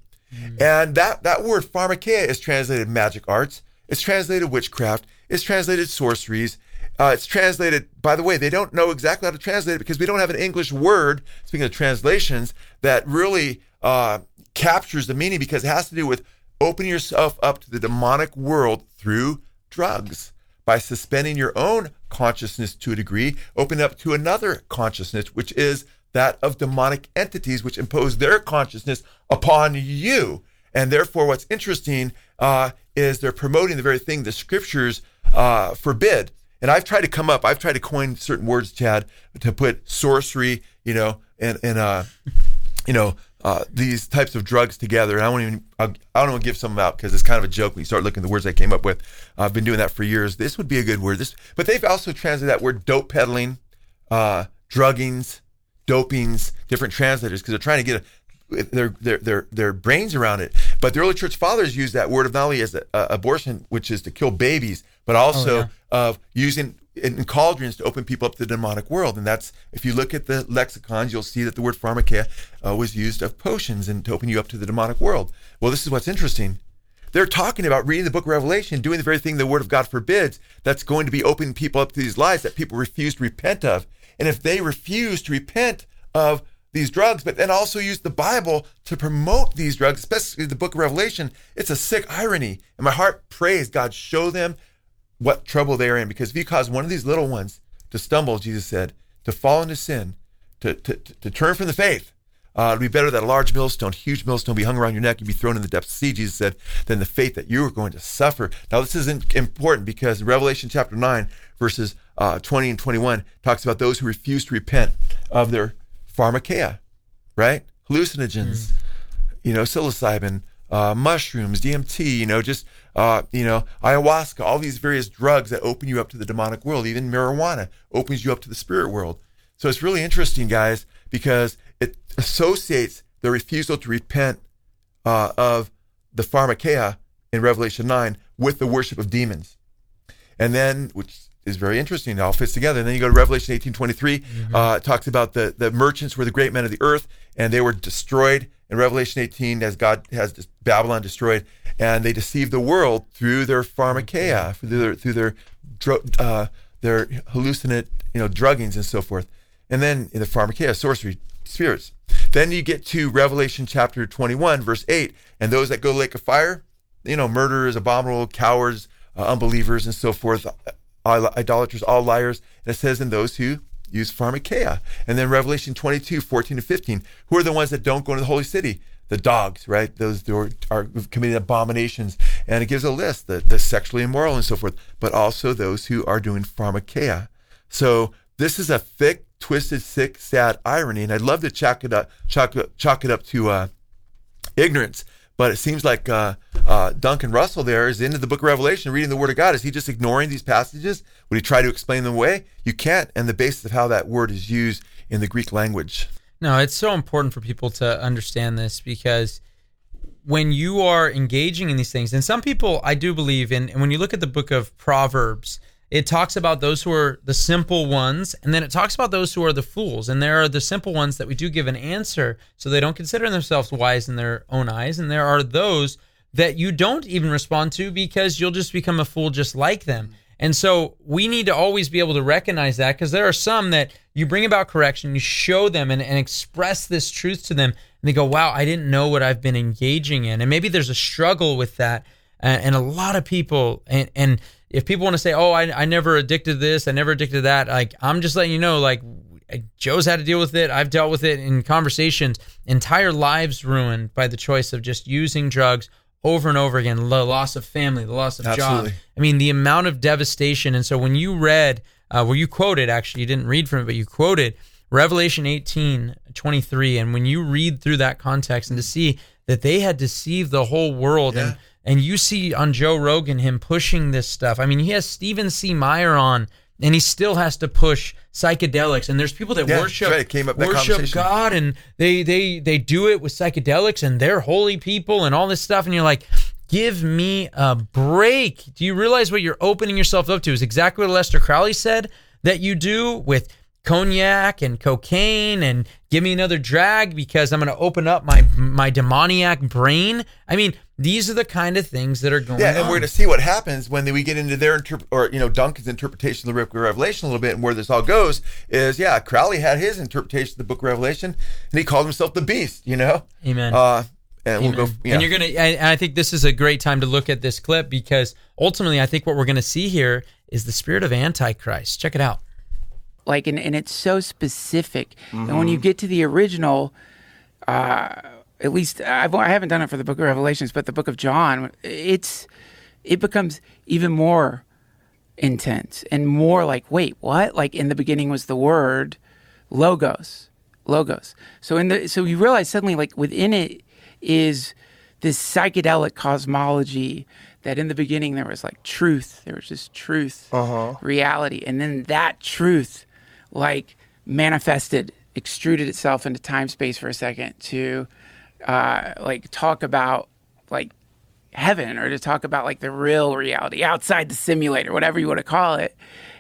And that that word pharmakeia is translated magic arts, it's translated witchcraft, it's translated sorceries, uh, it's translated by the way, they don't know exactly how to translate it because we don't have an English word speaking of translations that really uh, captures the meaning because it has to do with opening yourself up to the demonic world through drugs by suspending your own consciousness to a degree, open up to another consciousness, which is that of demonic entities, which impose their consciousness upon you. And therefore, what's interesting uh, is they're promoting the very thing the scriptures uh, forbid. And I've tried to come up, I've tried to coin certain words, Chad, to put sorcery, you know, and, and uh, you know, uh, these types of drugs together. And I won't even, I don't want to give some out because it's kind of a joke when you start looking at the words I came up with. I've been doing that for years. This would be a good word. This, but they've also translated that word dope peddling, uh, druggings, dopings, different translators because they're trying to get a, their, their their their brains around it. But the early church fathers used that word of not only as a, a abortion, which is to kill babies, but also of using in cauldrons to open people up to the demonic world. And that's if you look at the lexicons, you'll see that the word pharmakeia uh, was used of potions and to open you up to the demonic world. Well, this is what's interesting. They're talking about reading the book of Revelation, doing the very thing the word of God forbids, that's going to be opening people up to these lies that people refuse to repent of. And if they refuse to repent of these drugs, but then also use the Bible to promote these drugs, especially the book of Revelation. It's a sick irony. And my heart prays, God, show them what trouble they are in. Because if you cause one of these little ones to stumble, Jesus said, to fall into sin, to, to, to, turn from the faith, uh, it'd be better that a large millstone, huge millstone, be hung around your neck and be thrown in the depths of the sea, Jesus said, than the faith that you are going to suffer. Now, this is important because Revelation chapter 9, verses uh, 20 and 21, talks about those who refuse to repent of their pharmakeia, right? Hallucinogens, you know, psilocybin, uh, mushrooms, DMT, you know, just, uh, you know, ayahuasca, all these various drugs that open you up to the demonic world. Even marijuana opens you up to the spirit world. So it's really interesting, guys, because it associates the refusal to repent uh, of the pharmakeia in Revelation 9 with the worship of demons. And then, which is very interesting. It all fits together. And then you go to Revelation eighteen twenty three. Mm-hmm. Uh, it talks about the, the merchants were the great men of the earth, and they were destroyed in Revelation 18 as God has Babylon destroyed, and they deceived the world through their pharmakeia, through their through their uh, their hallucinate you know druggings and so forth. And then in the pharmakeia, sorcery, spirits. Then you get to Revelation chapter 21, verse 8, and those that go to lake of fire, you know, murderers, abominable, cowards, uh, unbelievers, and so forth, idolaters, all liars. And it says, in those who use pharmakeia. And then Revelation 22, 14 to 15. Who are the ones that don't go into the holy city? The dogs, right? Those who are, are committing abominations. And it gives a list, the, the sexually immoral and so forth, but also those who are doing pharmakeia. So this is a thick, twisted, sick, sad irony. And I'd love to chalk it up, chalk, chalk it up to uh, ignorance. But it seems like uh, uh, Duncan Trussell there is into the book of Revelation, reading the Word of God. Is he just ignoring these passages? Would he try to explain them away? You can't, and the basis of how that word is used in the Greek language. No, it's so important for people to understand this because when you are engaging in these things, and some people I do believe in, and when you look at the book of Proverbs, it talks about those who are the simple ones, and then it talks about those who are the fools. And there are the simple ones that we do give an answer, so they don't consider themselves wise in their own eyes. And there are those that you don't even respond to because you'll just become a fool just like them. And so we need to always be able to recognize that because there are some that you bring about correction, you show them and, and express this truth to them, and they go, Wow, I didn't know what I've been engaging in. And maybe there's a struggle with that. And, and a lot of people, and, and if people want to say, "Oh, I, I never addicted to this, I never addicted to that," like I'm just letting you know, like Joe's had to deal with it. I've dealt with it in conversations. Entire lives ruined by the choice of just using drugs over and over again. The loss of family, the loss of Absolutely. job. I mean, the amount of devastation. And so when you read, uh, well, you quoted actually, you didn't read from it, but you quoted Revelation 18, 23. And when you read through that context and to see that they had deceived the whole world Yeah. and and you see on Joe Rogan him pushing this stuff. I mean, he has Stephen C. Meyer on, and he still has to push psychedelics. And there's people that Yeah, worship right. Came up worship. God, and they they they do it with psychedelics, and they're holy people, and all this stuff. And you're like, give me a break. Do you realize what you're opening yourself up to? Is exactly what Aleister Crowley said that you do with cognac and cocaine and give me another drag because I'm going to open up my my demoniac brain. I mean, these are the kind of things that are going Yeah, on. and we're going to see what happens when we get into their interp- or you know Duncan's interpretation of the book of Revelation a little bit, and where this all goes is yeah, Crowley had his interpretation of the book of Revelation, and he called himself the Beast. You know, Amen. Uh, and we'll go. Yeah. And you're gonna, and and I think this is a great time to look at this clip because ultimately, I think what we're going to see here is the spirit of Antichrist. Check it out. like and, and it's so specific and when you get to the original uh at least I've, i haven't done it for the book of revelations but the book of john it's it becomes even more intense and more like wait what? Like in the beginning was the word logos logos. So in the so you realize suddenly like within it is this psychedelic cosmology that in the beginning there was like truth there was just truth uh-huh. reality and then that truth like manifested extruded itself into time space for a second to uh, like talk about like heaven or to talk about like the real reality outside the simulator whatever you want to call it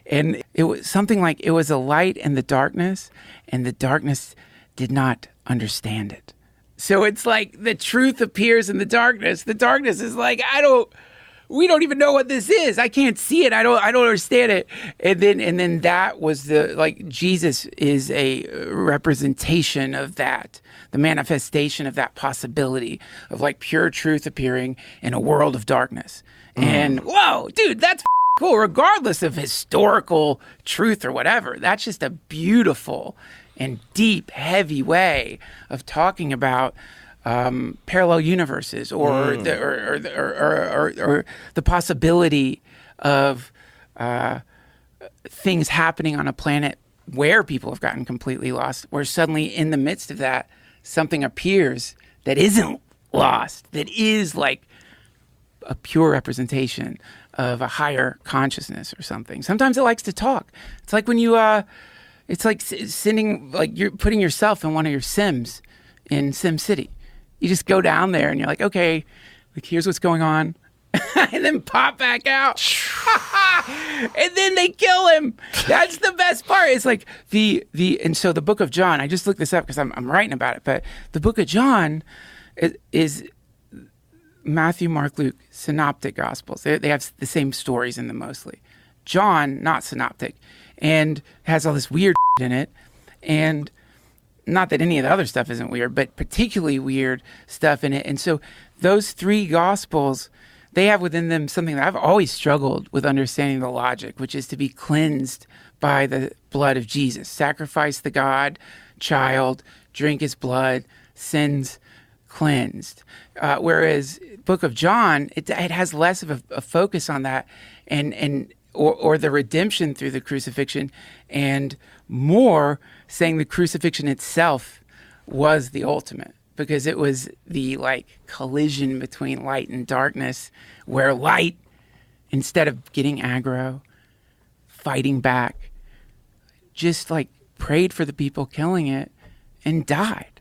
and it was something like it was a light in the darkness and the darkness did not understand it so it's like the truth appears in the darkness the darkness is like i don't we don't even know what this is. I can't see it. I don't I don't understand it. And then and then that was the like Jesus is a representation of that. The manifestation of that possibility of like pure truth appearing in a world of darkness. And whoa, dude, that's f- cool regardless of historical truth or whatever. That's just a beautiful and deep, heavy way of talking about um, parallel universes or, the, or, or, the- or, or, or, or the possibility of uh, things happening on a planet where people have gotten completely lost, where suddenly in the midst of that, something appears that isn't lost, that is like a pure representation of a higher consciousness or something. Sometimes it likes to talk. It's like when you, uh, it's like sending, like you're putting yourself in one of your Sims in Sim City. You just go down there and you're like, okay, like here's what's going on. [LAUGHS] and then pop back out. [LAUGHS] and then they kill him. That's the best part. It's like the the and so the book of John. I just looked this up because I'm I'm writing about it. But the book of John is, is Matthew, Mark, Luke, synoptic gospels. They, they have the same stories in them mostly. John, not synoptic, and has all this weird [LAUGHS] in it. And not that any of the other stuff isn't weird, but particularly weird stuff in it. And so those three gospels, they have within them something that I've always struggled with understanding the logic, which is to be cleansed by the blood of Jesus. Sacrifice the God child, drink his blood, sins cleansed. Uh, whereas Book of John, it, it has less of a, a focus on that, and and or, or the redemption through the crucifixion, and more saying the crucifixion itself was the ultimate because it was the like collision between light and darkness, where light, instead of getting aggro, fighting back, just like prayed for the people killing it and died.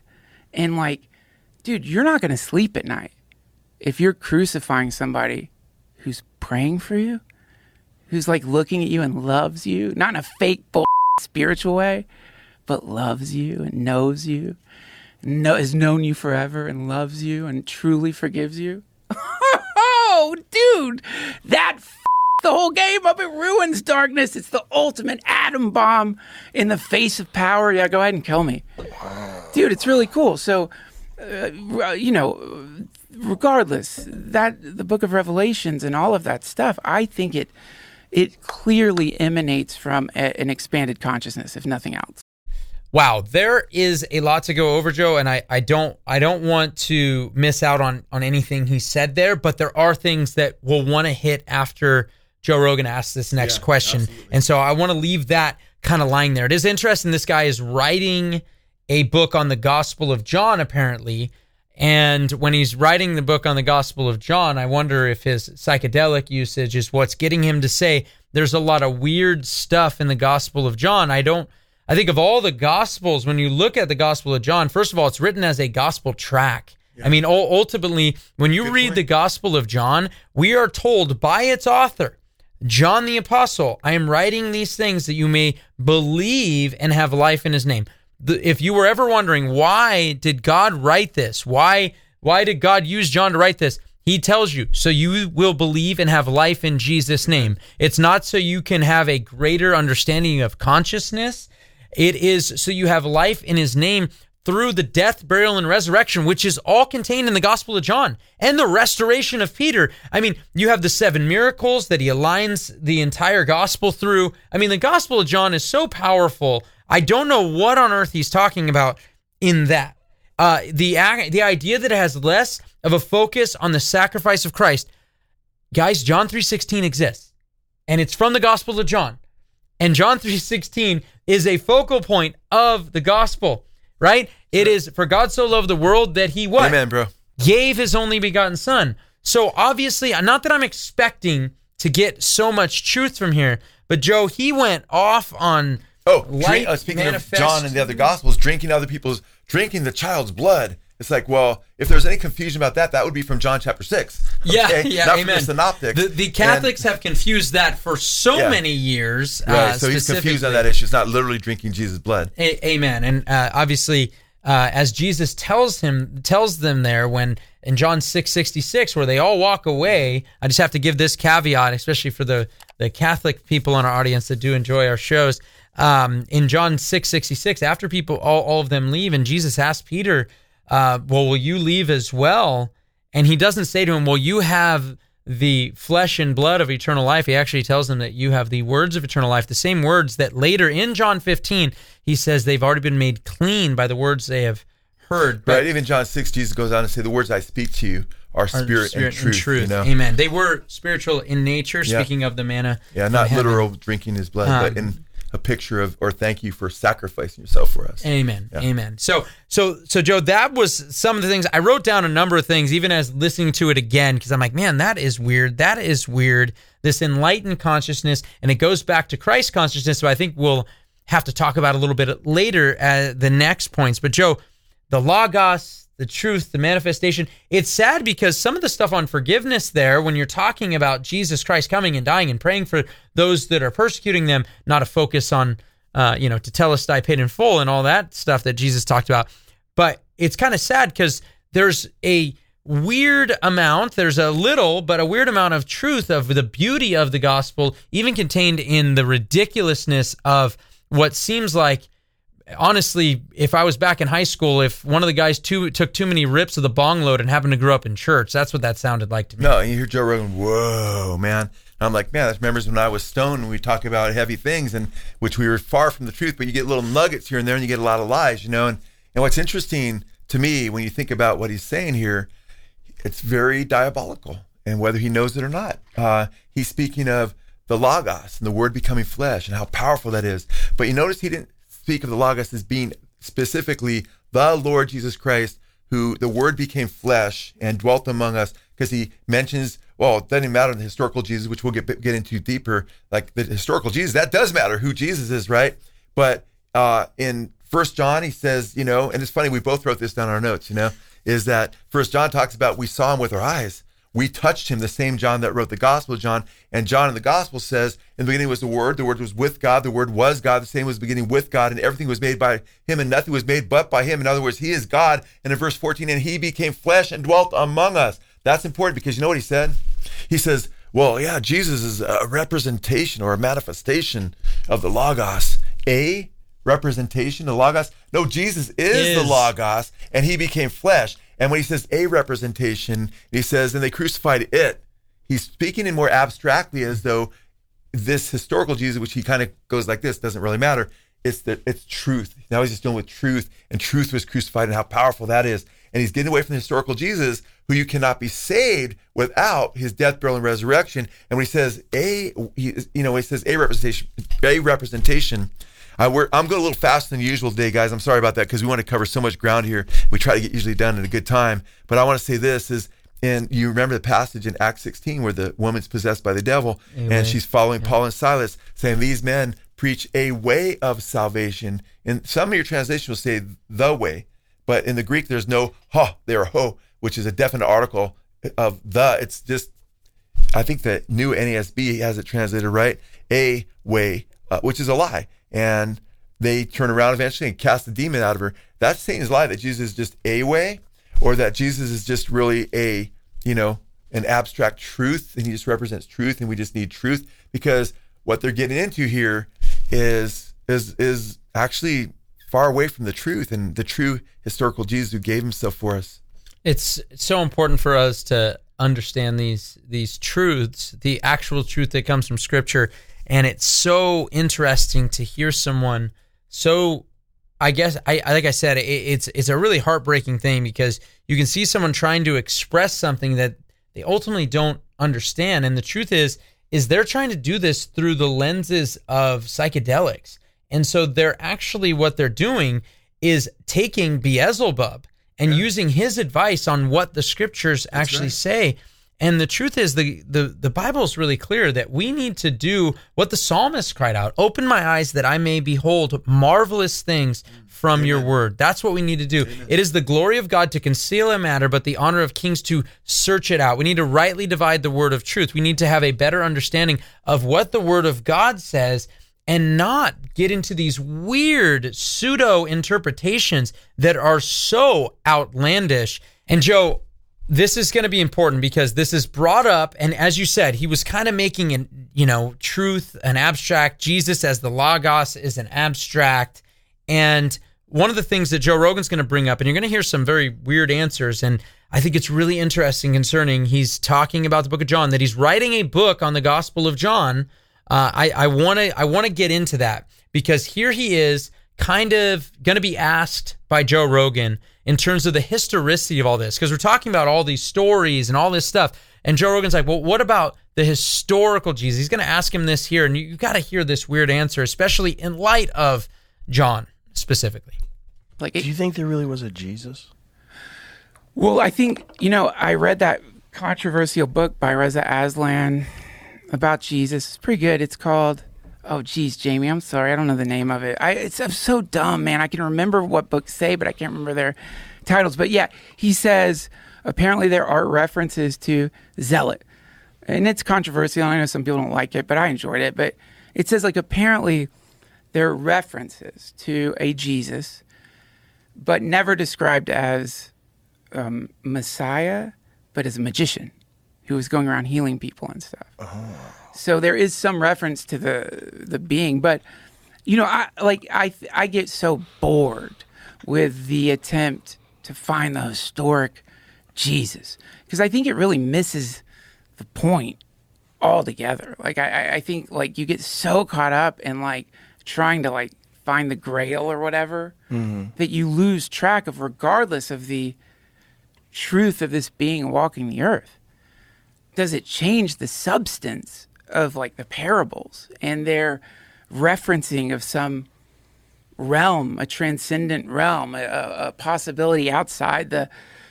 And like, dude, you're not going to sleep at night if you're crucifying somebody who's praying for you, who's like looking at you and loves you, not in a fake bull spiritual way, but loves you and knows you, know, has known you forever and loves you and truly forgives you. [LAUGHS] oh, dude, that f- the whole game up. It ruins darkness. It's the ultimate atom bomb in the face of power. Yeah, go ahead and kill me, dude. It's really cool. So, uh, you know, regardless, that the Book of Revelations and all of that stuff, I think it it clearly emanates from a, an expanded consciousness, if nothing else. Wow, there is a lot to go over, Joe, and I, I don't I don't want to miss out on on anything he said there, but there are things that we'll want to hit after Joe Rogan asks this next question. And so I want to leave that kind of lying there. It is interesting this guy is writing a book on the Gospel of John apparently, and when he's writing the book on the Gospel of John, I wonder if his psychedelic usage is what's getting him to say there's a lot of weird stuff in the Gospel of John. I don't I think of all the gospels, when you look at the Gospel of John, first of all, it's written as a gospel track. I mean, ultimately, when you read the Gospel of John, we are told by its author, John the Apostle, I am writing these things that you may believe and have life in his name. The, if you were ever wondering why did God write this? Why why did God use John to write this? He tells you so you will believe and have life in Jesus name. It's not so you can have a greater understanding of consciousness. It is so you have life in his name through the death, burial, and resurrection, which is all contained in the Gospel of John and the restoration of Peter. I mean, you have the seven miracles that he aligns the entire gospel through. I mean, the Gospel of John is so powerful. I don't know what on earth he's talking about in that. Uh, the the idea that it has less of a focus on the sacrifice of Christ, guys. John three sixteen exists, and it's from the Gospel of John. And John 3:16 is a focal point of the gospel, right? It is for God so loved the world that he what? Amen, bro. Gave his only begotten son. So obviously, not that I'm expecting to get so much truth from here, but Joe, he went off on Oh, drink, uh, speaking manifest- of John and the other Gospels, drinking other people's, drinking the child's blood. It's like, well, if there's any confusion about that, that would be from John chapter six. Yeah, okay? [LAUGHS] yeah, Not amen. from the synoptics. The, the Catholics have confused that for so Yeah. many years. Right, uh, so he's confused on that issue. It's not literally drinking Jesus' blood. A- amen. And uh, obviously, uh, as Jesus tells him tells them there when in John six sixty six where they all walk away. I just have to give this caveat, especially for the the Catholic people in our audience that do enjoy our shows. Um, in John six sixty six, after people all, all of them leave, and Jesus asks Peter, uh, "Well, will you leave as well?" And he doesn't say to him, "Well, you have." the flesh and blood of eternal life. He actually tells them that you have the words of eternal life, the same words that later in John 15, he says they've already been made clean by the words they have heard. But Right. Even John 6, Jesus goes on to say, The words I speak to you are are spirit, and truth. you know? Amen. They were spiritual in nature, Yeah. speaking of the manna. Yeah, not literal drinking his blood, but Um, in a picture of, or thank you for sacrificing yourself for us. Amen. Amen. So so so Joe, that was some of the things I wrote down a number of things even as listening to it again because I'm like, man, that is weird. That is weird. This enlightened consciousness and it goes back to Christ consciousness, so I think we'll have to talk about a little bit later at the next points. But Joe, the logos, the truth, the manifestation. It's sad because some of the stuff on forgiveness there, when you're talking about Jesus Christ coming and dying and praying for those that are persecuting them, not a focus on, uh, you know, tetelestai paid in full and all that stuff that Jesus talked about. But it's kind of sad because there's a weird amount, there's a little, but a weird amount of truth of the beauty of the gospel, even contained in the ridiculousness of what seems like honestly, if I was back in high school, if one of the guys too, took too many rips of the bong load and happened to grow up in church, that's what that sounded like to me. No, you hear Joe Rogan, whoa, man. And I'm like, man, that remembers when I was stoned and we talk about heavy things and which we were far from the truth, but you get little nuggets here and there and you get a lot of lies, you know. And and what's interesting to me when you think about what he's saying here, it's very diabolical. And whether he knows it or not, uh, he's speaking of the Logos and the Word becoming flesh and how powerful that is. But you notice he didn't speak of the Logos as being specifically the Lord Jesus Christ, who the Word became flesh and dwelt among us, because he mentions, well, it doesn't matter the historical Jesus, which we'll get get into deeper. Like the historical Jesus, that does matter who Jesus is, right? But uh, in First John, he says, you know, and it's funny, we both wrote this down in our notes, you know, is that First John talks about we saw him with our eyes. We touched him, the same John that wrote the Gospel of John. And John in the Gospel says, in the beginning was the Word, the Word was with God, the Word was God, the same was beginning with God, and everything was made by him, and nothing was made but by him. In other words, he is God. And in verse 14, and he became flesh and dwelt among us. That's important because you know what he said? He says, well, yeah, Jesus is a representation or a manifestation of the Logos. A representation, the Logos? No, Jesus is, the Logos, and he became flesh. And when he says a representation, he says, and they crucified it. He's speaking in more abstractly as though this historical Jesus, which he kind of goes like this, doesn't really matter. It's the it's truth. Now he's just dealing with truth, and truth was crucified, and how powerful that is. And he's getting away from the historical Jesus, who you cannot be saved without his death, burial, and resurrection. And when he says a, he, you know, he says a representation, a representation. We're, I'm going a little faster than usual today, guys. I'm sorry about that because we want to cover so much ground here. We try to get usually done in a good time. But I want to say this is, and you remember the passage in Acts 16 where the woman's possessed by the devil and she's following Paul and Silas, saying, These men preach a way of salvation. And some of your translations will say the way, but in the Greek, there's no ha there, ho, which is a definite article of the. It's just I think the new NASB has it translated right, a way, uh, which is a lie. And they turn around eventually and cast the demon out of her. That's Satan's lie that Jesus is just a way, or that Jesus is just really a, you know, an abstract truth and he just represents truth and we just need truth because what they're getting into here is is is actually far away from the truth and the true historical Jesus who gave himself for us. It's so important for us to understand these these truths, the actual truth that comes from Scripture, and it's so interesting to hear someone so. I guess I like I said, it, it's it's a really heartbreaking thing because you can see someone trying to express something that they ultimately don't understand, and the truth is is they're trying to do this through the lenses of psychedelics, and so they're actually what they're doing is taking Beelzebub and using his advice on what the scriptures actually say. And the truth is the, the the Bible is really clear that we need to do what the psalmist cried out, open my eyes that I may behold marvelous things from your word. That's what we need to do. It is the glory of God to conceal a matter, but the honor of kings to search it out. We need to rightly divide the word of truth. We need to have a better understanding of what the word of God says and not get into these weird pseudo interpretations that are so outlandish. And Joe, this is going to be important because this is brought up and as you said he was kind of making an you know truth an abstract. Jesus as the logos is an abstract. And one of the things that joe rogan's going to bring up and you're going to hear some very weird answers and i think it's really interesting concerning. He's talking about the book of john that he's writing a book on the gospel of john. Uh, i want to i want to get into that because here he is kind of going to be asked by Joe Rogan in terms of the historicity of all this because we're talking about all these stories and all this stuff. And Joe Rogan's like, well, what about the historical Jesus? He's going to ask him this here, and you, you got to hear this weird answer, especially in light of John specifically. Like, Do you think there really was a Jesus? Well, I think, you know, I read that controversial book by Reza Aslan about Jesus. It's pretty good. It's called Oh, geez, Jamie, I'm sorry. I don't know the name of it. I, it's I'm so dumb, man. I can remember what books say, but I can't remember their titles. But yeah, he says apparently there are references to Zealot. And it's controversial. I know some people don't like it, but I enjoyed it. But it says, like, apparently there are references to a Jesus, but never described as um, Messiah, but as a magician who was going around healing people and stuff. Oh. So there is some reference to the the being, but you know, I like I I get so bored with the attempt to find the historic Jesus because I think it really misses the point altogether. Like I- I I think like you get so caught up in like trying to like find the grail or whatever mm-hmm. that you lose track of regardless of the truth of this being walking the earth does it change the substance of like the parables and their referencing of some realm, a transcendent realm, a, a possibility outside the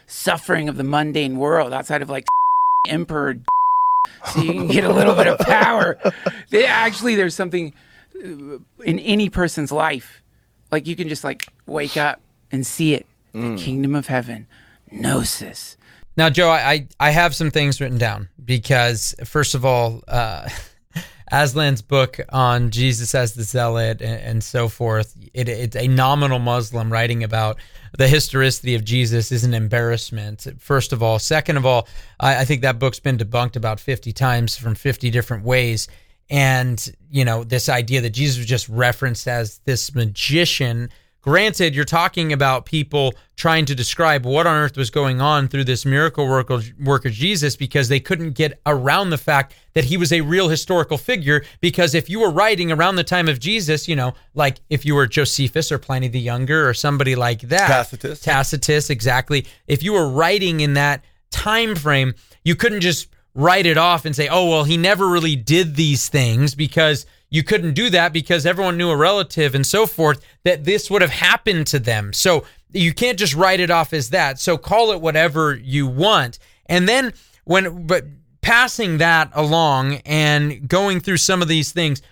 suffering of the mundane world, outside of like [LAUGHS] emperor, [LAUGHS] so you can get a little bit of power. They, actually, there's something uh, in any person's life, like you can just like wake up and see it, the kingdom of heaven, gnosis. Now, Joe, I, I have some things written down because first of all, uh, [LAUGHS] Aslan's book on Jesus as the Zealot and, and so forth. It, it's a nominal Muslim writing about the historicity of Jesus is an embarrassment. First of all, second of all, I, I think that book's been debunked about fifty times from fifty different ways. And you know this idea that Jesus was just referenced as this magician Granted, you're talking about people trying to describe what on earth was going on through this miracle worker, worker Jesus because they couldn't get around the fact that he was a real historical figure. Because if you were writing around the time of Jesus, you know, like if you were Josephus or Pliny the Younger or somebody like that, Tacitus. Tacitus, exactly. If you were writing in that time frame, you couldn't just write it off and say, "Oh, well, he never really did these things," because you couldn't do that because everyone knew a relative and so forth that this would have happened to them. So you can't just write it off as that. So call it whatever you want. And then when but passing that along and going through some of these things,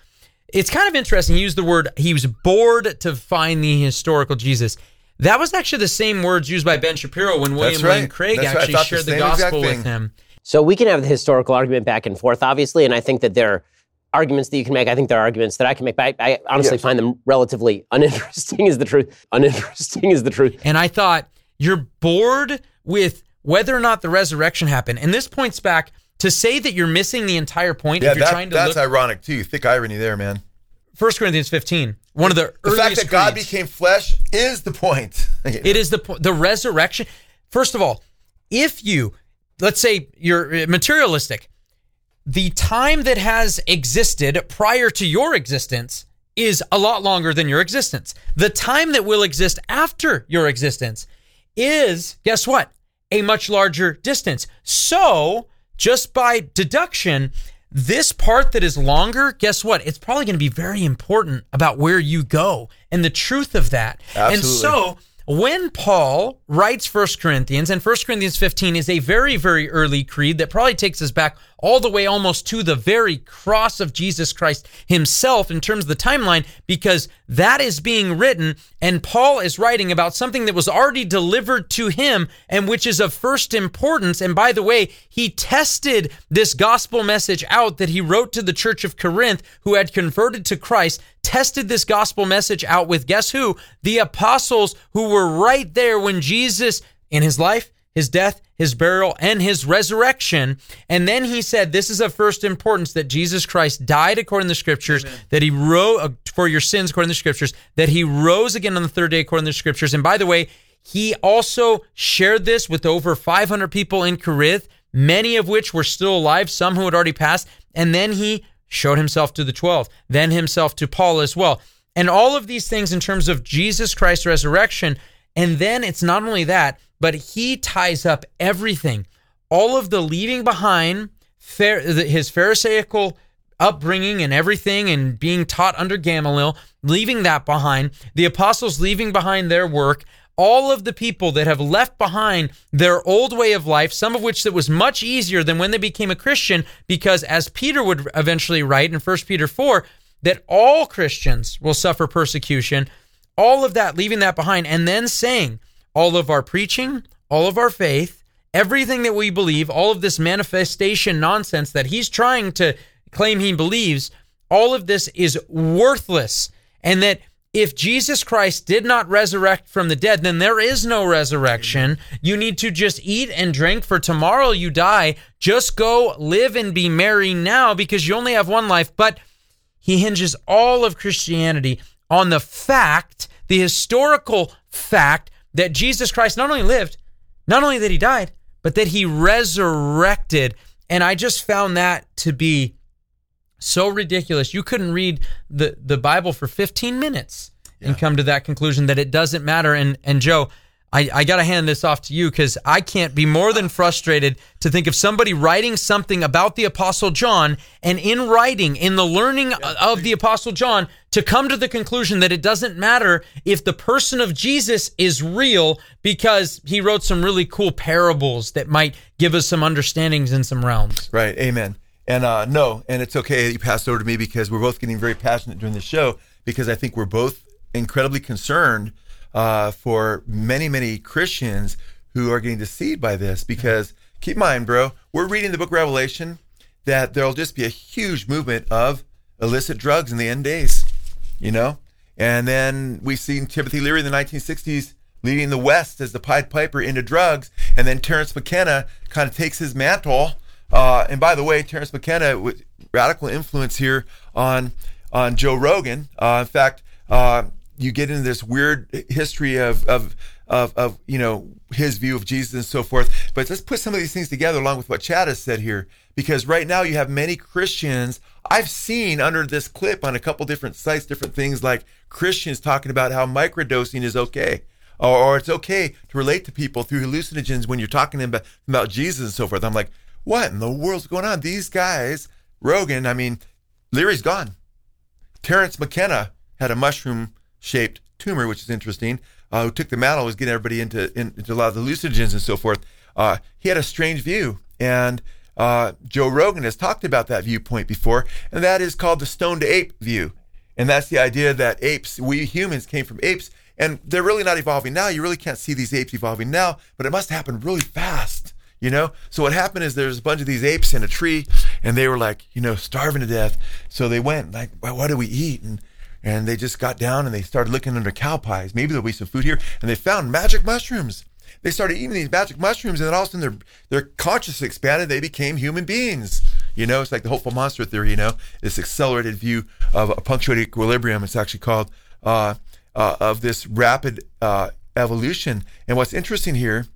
it's kind of interesting. He used the word he was bored to find the historical Jesus. That was actually the same words used by Ben Shapiro when William right. Lane Craig That's actually the shared the, exact gospel with him. So we can have the historical argument back and forth, obviously, and I think that there are arguments that you can make. I think there are arguments that I can make, but I, I honestly find them relatively [LAUGHS] uninteresting. Is the truth? Uninteresting is the truth. And I thought, you're bored with whether or not the resurrection happened. And this points back to say that you're missing the entire point Yeah, if you're that, trying to that's look. ironic too. Thick irony there, man. 1 Corinthians 15, one of the, The fact earliest that God became flesh is the point. [LAUGHS] It is the po- the resurrection. First of all, if you let's say you're uh, materialistic, the time that has existed prior to your existence is a lot longer than your existence. The time that will exist after your existence is guess what? A much larger distance. So, just by deduction, this part that is longer, guess what? It's probably going to be very important about where you go and the truth of that. And so, when Paul writes First Corinthians, and First Corinthians 15 is a very, very early creed that probably takes us back all the way almost to the very cross of Jesus Christ himself in terms of the timeline, because that is being written, and Paul is writing about something that was already delivered to him and which is of first importance. And by the way, he tested this gospel message out that he wrote to the church of Corinth, who had converted to Christ, tested this gospel message out with guess who? The apostles who were right there when Jesus, in his life, his death, his burial, and his resurrection. And then he said, This is of first importance that Jesus Christ died according to the scriptures, Amen. that he rose uh, for your sins according to the scriptures, that he rose again on the third day according to the scriptures. And by the way, he also shared this with over 500 people in Corinth, many of which were still alive, some who had already passed. And then he showed himself to the 12, then himself to Paul as well. And all of these things in terms of Jesus Christ's resurrection. And then it's not only that, but he ties up everything, all of the leaving behind his Pharisaical upbringing and everything and being taught under Gamaliel, leaving that behind, the apostles leaving behind their work, all of the people that have left behind their old way of life, some of which that was much easier than when they became a Christian, because as Peter would eventually write in 1 Peter 4, that all Christians will suffer persecution, all of that, leaving that behind, and then saying, all of our preaching, all of our faith, everything that we believe, all of this manifestation nonsense that he's trying to claim he believes, all of this is worthless. And that if Jesus Christ did not resurrect from the dead, then there is no resurrection. You need to just eat and drink, for tomorrow you die. Just go live and be merry now because you only have one life. But he hinges all of Christianity on the fact, the historical fact, that Jesus Christ not only lived, not only that he died, but that he resurrected. And I just found that to be so ridiculous. You couldn't read the, the Bible for 15 minutes yeah. and come to that conclusion that it doesn't matter. And and Joe, I, I got to hand this off to you because I can't be more than frustrated to think of somebody writing something about the Apostle John and in writing, in the learning of the Apostle John, to come to the conclusion that it doesn't matter if the person of Jesus is real because he wrote some really cool parables that might give us some understandings in some realms. Right. Amen. And uh, no, and it's okay that you passed over to me because we're both getting very passionate during the show because I think we're both incredibly concerned uh, for many, many Christians who are getting deceived by this. Because keep in mind, bro, we're reading the book Revelation that there'll just be a huge movement of illicit drugs in the end days, you know? And then we've seen Timothy Leary in the 1960s leading the West as the Pied Piper into drugs. And then Terence McKenna kind of takes his mantle. Uh, and by the way, Terence McKenna with radical influence here on on Joe Rogan. Uh, in fact, uh, you get into this weird history of, of of of you know his view of Jesus and so forth. But let's put some of these things together along with what Chad has said here, because right now you have many Christians. I've seen under this clip on a couple different sites, different things like Christians talking about how microdosing is okay. Or, or it's okay to relate to people through hallucinogens when you're talking about, about Jesus and so forth. I'm like, what in the world's going on? These guys, Rogan, I mean, Leary's gone. Terence McKenna had a mushroom shaped tumor, which is interesting, uh, who took the mantle, was getting everybody into, into a lot of the hallucinogens and so forth. Uh, he had a strange view. And uh, Joe Rogan has talked about that viewpoint before, and that is called the stone to ape view. And that's the idea that apes, we humans came from apes, and they're really not evolving now. You really can't see these apes evolving now, but it must happen really fast, you know? So what happened is there's a bunch of these apes in a tree, and they were like, you know, starving to death. So they went, like, well, what do we eat? And and they just got down and they started looking under cow pies. Maybe there'll be some food here, and they found magic mushrooms. They started eating these magic mushrooms, and then all of a sudden their their consciousness expanded. They became human beings. You know, it's like the hopeful monster theory. You know, this accelerated view of a punctuated equilibrium. It's actually called uh, uh, of this rapid uh, evolution. And what's interesting here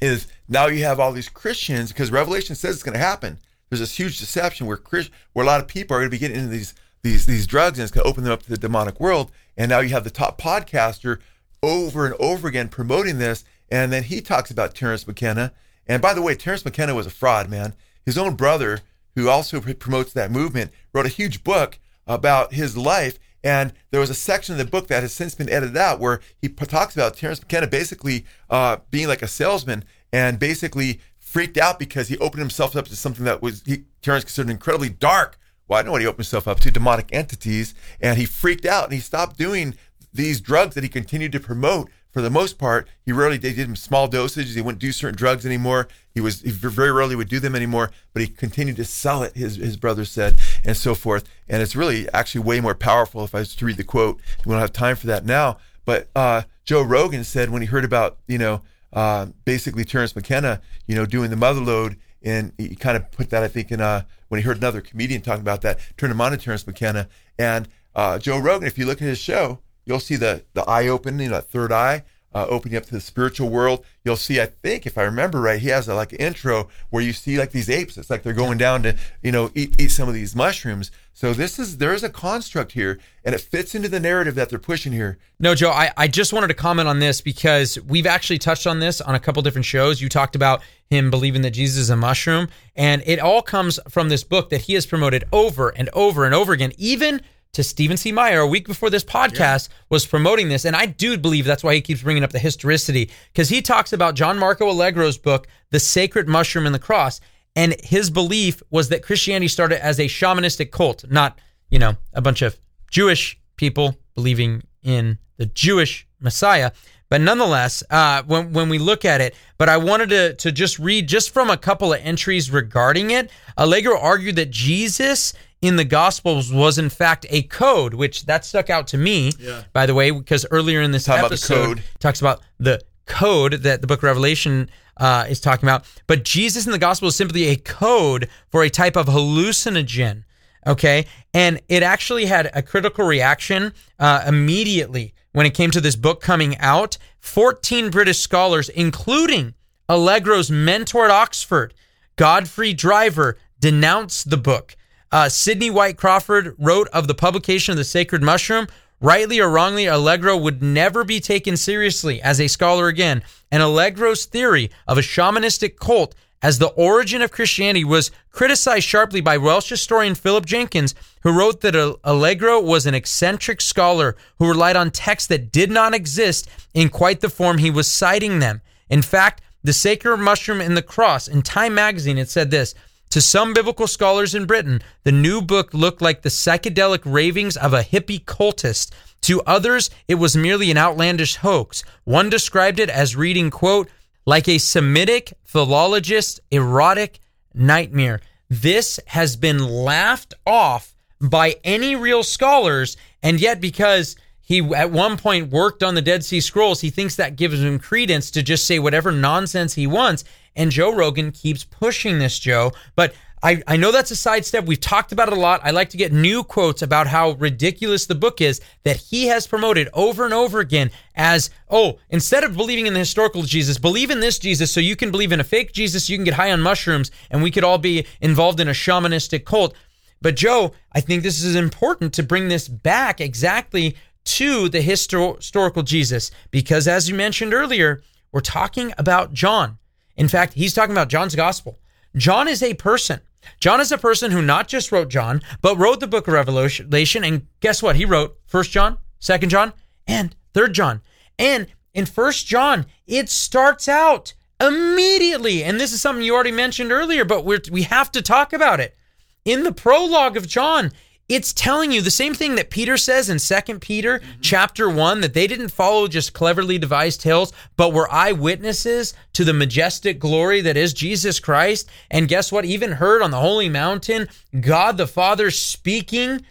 is now you have all these Christians because Revelation says it's going to happen. There's this huge deception where Christ, where a lot of people are going to be getting into these these these drugs and it's going to open them up to the demonic world. And now you have the top podcaster over and over again promoting this. And then he talks about Terence McKenna. And by the way, Terence McKenna was a fraud, man. His own brother, who also promotes that movement, wrote a huge book about his life. And there was a section of the book that has since been edited out where he talks about Terrence McKenna basically uh, being like a salesman and basically freaked out because he opened himself up to something that was he, Terence considered incredibly dark well, I know what he opened himself up to demonic entities. And he freaked out and he stopped doing these drugs that he continued to promote. For the most part, he rarely did small dosages. He wouldn't do certain drugs anymore. He was he very rarely would do them anymore, but he continued to sell it. His his brother said, and so forth. And it's really actually way more powerful. If I was to read the quote, we don't have time for that now. But uh, Joe Rogan said when he heard about you know uh, basically Terence McKenna, you know, doing the mother load, and he kind of put that I think in uh, when he heard another comedian talking about that, turned him on to Terence McKenna and uh, Joe Rogan. If you look at his show, you'll see the the eye opening, you know, that third eye. Uh, opening up to the spiritual world, you'll see. I think, if I remember right, he has a, like an intro where you see like these apes. It's like they're going down to, you know, eat, eat some of these mushrooms. So this is there is a construct here, and it fits into the narrative that they're pushing here. No, Joe, I, I just wanted to comment on this because we've actually touched on this on a couple different shows. You talked about him believing that Jesus is a mushroom, and it all comes from this book that he has promoted over and over and over again, even to Stephen C. Meyer a week before this podcast was promoting this. And I do believe that's why he keeps bringing up the historicity because he talks about John Marco Allegro's book, The Sacred Mushroom and the Cross. And his belief was that Christianity started as a shamanistic cult, not, you know, a bunch of Jewish people believing in the Jewish Messiah. But nonetheless, uh, when when we look at it, but I wanted to to just read just from a couple of entries regarding it. Allegro argued that Jesus in the Gospels was in fact a code, which that stuck out to me. Yeah. By the way, because earlier in this Talk about the episode code. talks about the code that the Book of Revelation uh, is talking about. But Jesus in the Gospel is simply a code for a type of hallucinogen. Okay, and it actually had a critical reaction uh, immediately when it came to this book coming out. 14 British scholars, including Allegro's mentor at Oxford, Godfrey Driver, denounced the book. Uh, Sidnie White Crawford wrote of the publication of the Sacred Mushroom. Rightly or wrongly, Allegro would never be taken seriously as a scholar again. And Allegro's theory of a shamanistic cult as the origin of Christianity was criticized sharply by Welsh historian Philip Jenkins, who wrote that Allegro was an eccentric scholar who relied on texts that did not exist in quite the form he was citing them. In fact, the sacred mushroom and the cross in Time magazine, it said this. To some biblical scholars in Britain, the new book looked like the psychedelic ravings of a hippie cultist. To others, it was merely an outlandish hoax. One described it as reading, quote, like a Semitic philologist erotic nightmare. This has been laughed off by any real scholars, and yet because he at one point worked on the Dead Sea Scrolls, he thinks that gives him credence to just say whatever nonsense he wants. And Joe Rogan keeps pushing this, Joe. But I, I know that's a sidestep. We've talked about it a lot. I like to get new quotes about how ridiculous the book is that he has promoted over and over again as, oh, instead of believing in the historical Jesus, believe in this Jesus so you can believe in a fake Jesus, you can get high on mushrooms, and we could all be involved in a shamanistic cult. But Joe, I think this is important to bring this back exactly to the histo- historical Jesus because as you mentioned earlier, we're talking about John. In fact, he's talking about John's gospel. John is a person. John is a person who not just wrote John, but wrote the book of Revelation. And guess what? He wrote First John, Second John, and Third John. And in First John, it starts out immediately. And this is something you already mentioned earlier, but we have to talk about it. In the prologue of John, it's telling you the same thing that Peter says in 2 Peter chapter 1 that they didn't follow just cleverly devised tales but were eyewitnesses to the majestic glory that is Jesus Christ. And guess what? Even heard on the holy mountain God the Father speaking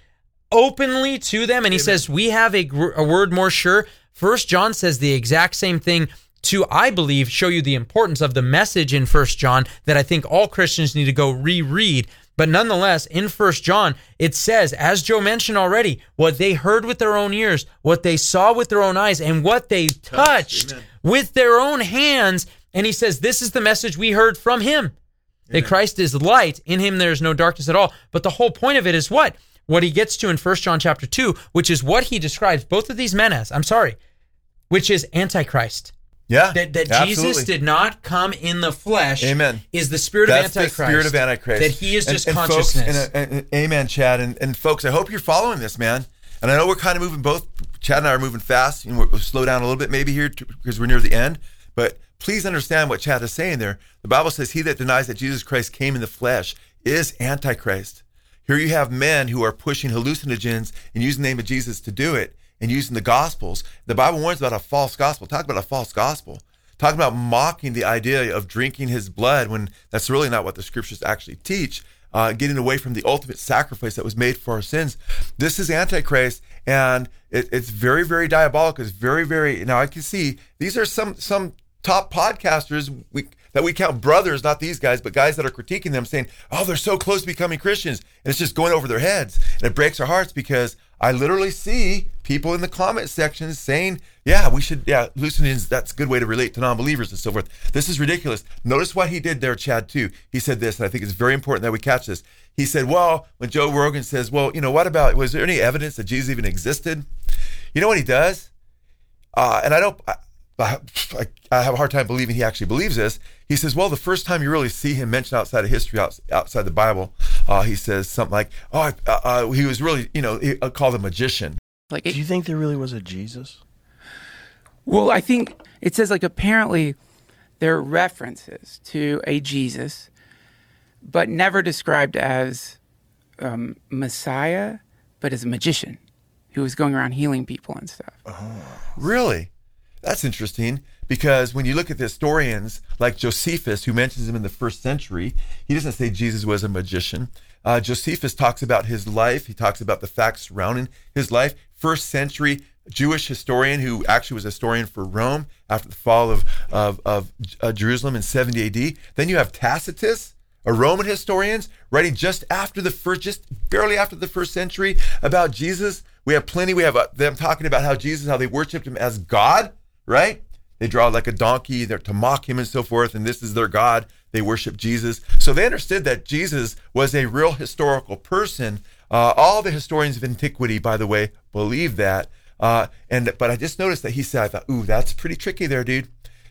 openly to them. And he says we have a, gr- a word more sure. First John says the exact same thing to I believe show you the importance of the message in First John that I think all Christians need to go reread but nonetheless, in First John, it says, as Joe mentioned already, what they heard with their own ears, what they saw with their own eyes, and what they touched Amen. with their own hands. And he says, This is the message we heard from him. That Christ is light, in him there is no darkness at all. But the whole point of it is what? What he gets to in First John chapter 2, which is what he describes both of these men as. I'm sorry, which is Antichrist. Yeah, That, that Jesus did not come in the flesh. Amen. Is the spirit That's of Antichrist. the spirit of Antichrist. That he is And- just and folks, consciousness. and, uh, and- amen, Chad. And, and folks, I hope you're following this, man. And I know we're kind of moving both. Chad and I are moving fast. You know, we'll slow down a little bit maybe here because we're near the end. But please understand what Chad is saying there. The Bible says, "He that denies that Jesus Christ came in the flesh is Antichrist." Here you have men who are pushing hallucinogens and using the name of Jesus to do it and using the gospels. The Bible warns about a false gospel. Talk about a false gospel. Talk about mocking the idea of drinking his blood when that's really not what the scriptures actually teach. Uh, getting away from the ultimate sacrifice that was made for our sins. This is Antichrist, and it, it's very, very diabolical. It's very, very. Now I can see these are some some top podcasters we, that we count brothers, not these guys, but guys that are critiquing them, saying, "Oh, they're so close to becoming Christians," and it's just going over their heads, and it breaks our hearts because I literally see people in the comment sections saying, "Yeah, we should, yeah, hallucinogens. That's a good way to relate to non-believers and so forth." This is ridiculous. Notice what he did there, Chad. Too. He said this, and I think it's very important that we catch this. He said, "Well, when Joe Rogan says, well, you know, what about? Was there any evidence that Jesus even existed?" You know what he does? Uh, and I don't. I, I, I have a hard time believing he actually believes this. He says, well, the first time you really see him mentioned outside of history, outside the Bible, uh, he says something like, oh, uh, uh, he was really, you know, he, uh, called a magician. Like, do you think there really was a Jesus? Well, I think it says like apparently there are references to a Jesus, but never described as um, Messiah, but as a magician who was going around healing people and stuff. Oh, really? That's interesting because when you look at the historians like Josephus, who mentions him in the first century, he doesn't say Jesus was a magician. Uh, Josephus talks about his life. He talks about the facts surrounding his life. First century Jewish historian who actually was a historian for Rome after the fall of, of, of uh, Jerusalem in 70 AD. Then you have Tacitus, a Roman historian, writing just after the first, just barely after the first century about Jesus. We have plenty. We have uh, them talking about how Jesus, how they worshipped him as God right? They draw like a donkey to mock him and so forth, and this is their God. They worship Jesus. So they understood that Jesus was a real historical person. Uh, all the historians of antiquity, by the way, believe that. Uh, and but I just noticed that he said, I thought, ooh, that's pretty tricky there, dude.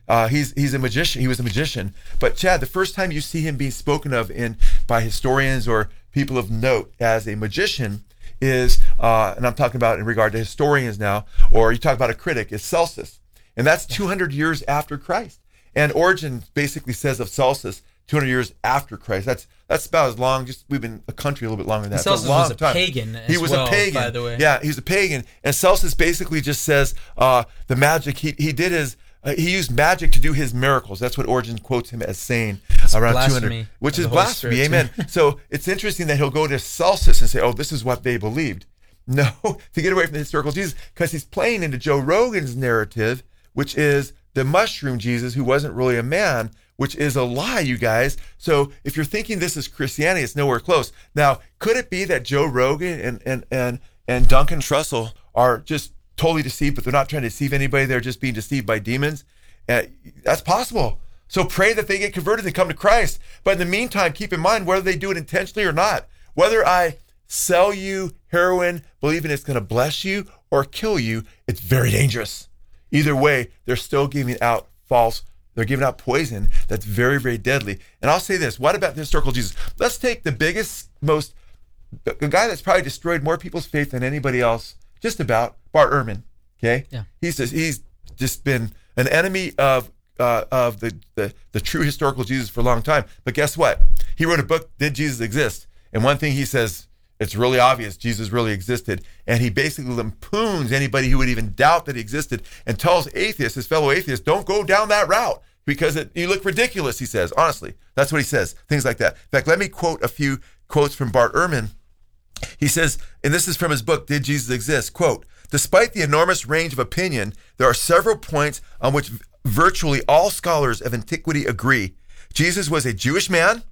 Uh, he's he's a magician. He was a magician. But Chad, the first time you see him being spoken of in by historians or people of note as a magician is, uh, and I'm talking about in regard to historians now, or you talk about a critic, is Celsus. And that's 200 years after Christ. And Origen basically says of Celsus, 200 years after Christ. That's that's about as long. Just we've been a country a little bit longer than that. Celsus a long was a time. pagan. he was well, a pagan, by the way. Yeah, he was a pagan. And Celsus basically just says uh, the magic he he did his. Uh, he used magic to do his miracles. That's what Origen quotes him as saying That's around 200, which is blasphemy. Amen. so it's interesting that he'll go to Celsus and say, "Oh, this is what they believed." No, [LAUGHS] to get away from the historical Jesus, because he's playing into Joe Rogan's narrative, which is the mushroom Jesus who wasn't really a man, which is a lie, you guys. So if you're thinking this is Christianity, it's nowhere close. Now, could it be that Joe Rogan and and and and Duncan Trussell are just totally deceived, but they're not trying to deceive anybody? They're just being deceived by demons. Uh, that's possible. So pray that they get converted and come to Christ. But in the meantime, keep in mind whether they do it intentionally or not. Whether I sell you heroin, believing it's going to bless you or kill you, it's very dangerous. Either way, they're still giving out false, they're giving out poison that's very, very deadly. And I'll say this what about the historical Jesus? Let's take the biggest, most, the guy that's probably destroyed more people's faith than anybody else, just about, Bart Ehrman. Okay? Yeah. He's just, he's just been an enemy of uh, of the, the the true historical Jesus for a long time. But guess what? He wrote a book, Did Jesus Exist? And one thing he says, it's really obvious Jesus really existed. And he basically lampoons anybody who would even doubt that he existed and tells atheists, his fellow atheists, don't go down that route because it, you look ridiculous, he says. Honestly, that's what he says. Things like that. In fact, let me quote a few quotes from Bart Ehrman. He says, and this is from his book, Did Jesus Exist? Quote, Despite the enormous range of opinion, there are several points on which virtually all scholars of antiquity agree. Jesus was a Jewish man.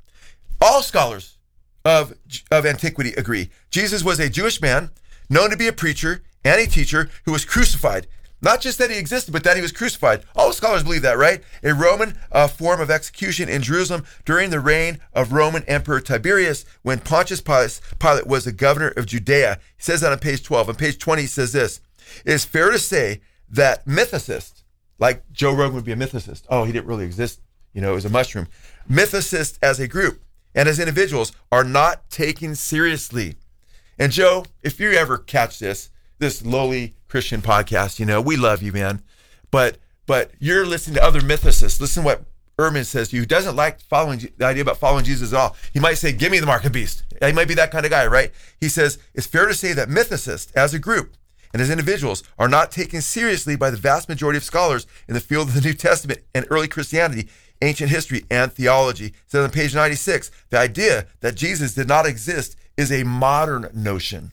All scholars of, of antiquity agree. Jesus was a Jewish man, known to be a preacher and a teacher who was crucified. Not just that he existed, but that he was crucified. All scholars believe that, right? A Roman uh, form of execution in Jerusalem during the reign of Roman Emperor Tiberius when Pontius Pilate, was the governor of Judea. He says that on page 12. On page 20, he says this It is fair to say that mythicists, like Joe Rogan would be a mythicist. Oh, he didn't really exist. You know, it was a mushroom. Mythicists as a group and as individuals are not taken seriously. And Joe, if you ever catch this, this lowly Christian podcast, you know, we love you, man. But but you're listening to other mythicists. Listen to what Ehrman says to you, who doesn't like following the idea about following Jesus at all, he might say, "Give me the mark of beast." He might be that kind of guy, right? He says it's fair to say that mythicists, as a group and as individuals, are not taken seriously by the vast majority of scholars in the field of the New Testament and early Christianity, ancient history, and theology. It says on page 96, the idea that Jesus did not exist is a modern notion.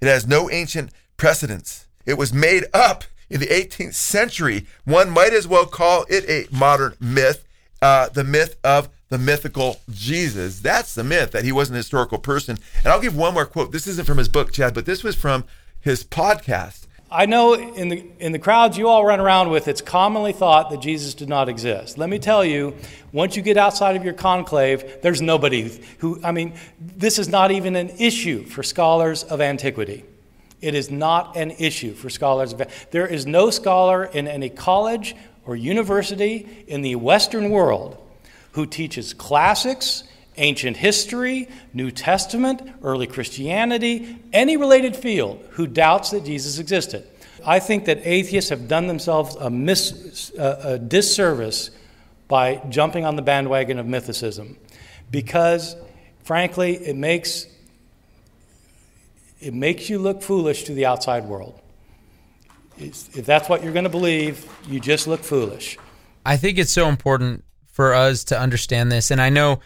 It has no ancient precedence. It was made up in the 18th century. One might as well call it a modern myth, uh, the myth of the mythical Jesus. That's the myth that he wasn't a historical person. And I'll give one more quote. This isn't from his book, Chad, but this was from his podcast. I know in the in the crowds you all run around with, it's commonly thought that Jesus did not exist. Let me tell you, once you get outside of your conclave, there's nobody who. I mean, this is not even an issue for scholars of antiquity. It is not an issue for scholars of. There is no scholar in any college or university in the Western world who teaches classics ancient history, New Testament, early Christianity, any related field who doubts that Jesus existed. I think that atheists have done themselves a, mis, a disservice by jumping on the bandwagon of mythicism because, frankly, it makes, it makes you look foolish to the outside world. If that's what you're going to believe, you just look foolish. I think it's so important for us to understand this, and I know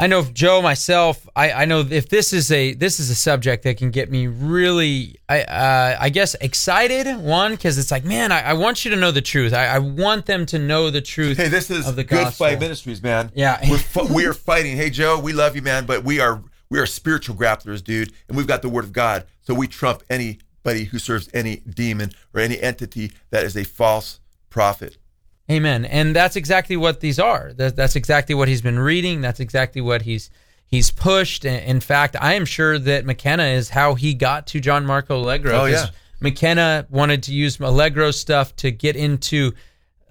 I know Joe myself. I, I know if this is a this is a subject that can get me really, I uh, I guess excited. One because it's like, man, I, I, want you to know the truth. I, I, want them to know the truth. Hey, this is of the Good gospel. Fight Ministries, man. Yeah, we're we are fighting. Hey, Joe, we love you, man, but we are we are spiritual grapplers, dude, and we've got the Word of God, so we trump anybody who serves any demon or any entity that is a false prophet. Amen. And that's exactly what these are. That, that's exactly what he's been reading. That's exactly what he's he's pushed. In fact, I am sure that McKenna is how he got to John Marco Allegro. Oh yeah. McKenna wanted to use Allegro stuff to get into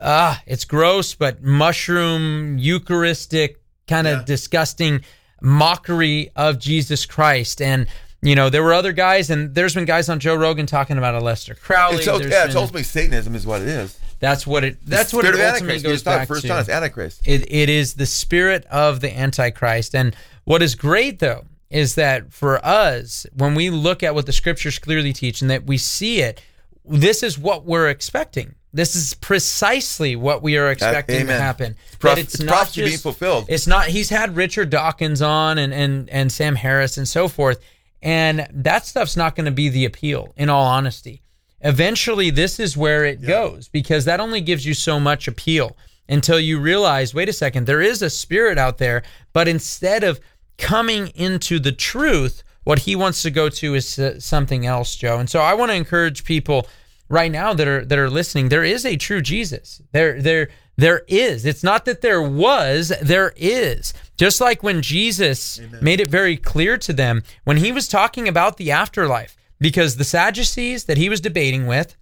ah, it's gross, but mushroom Eucharistic kind of Yeah. disgusting mockery of Jesus Christ. And you know, there were other guys, and there's been guys on Joe Rogan talking about Aleister Crowley. It's, yeah, it's ultimately Satanism, is what it is. That's what it. That's what it ultimately Antichrist. Goes back first to. it's Antichrist. It, it is the spirit of the Antichrist. And what is great, though, is that for us, when we look at what the scriptures clearly teach and that we see it, this is what we're expecting. This is precisely what we are expecting to happen. It's prof- That it's prophecy being fulfilled. It's not. He's had Richard Dawkins on and and and Sam Harris and so forth, and that stuff's not going to be the appeal. In all honesty, eventually this is where it goes because that only gives you so much appeal until you realize, wait a second, there is a spirit out there, but instead of coming into the truth, what he wants to go to is uh, something else, Joe. And so I want to encourage people right now that are that are listening. There is a true Jesus. There there there is. It's not that there was, there is. Just like when Jesus made it very clear to them when he was talking about the afterlife, because the Sadducees that he was debating with,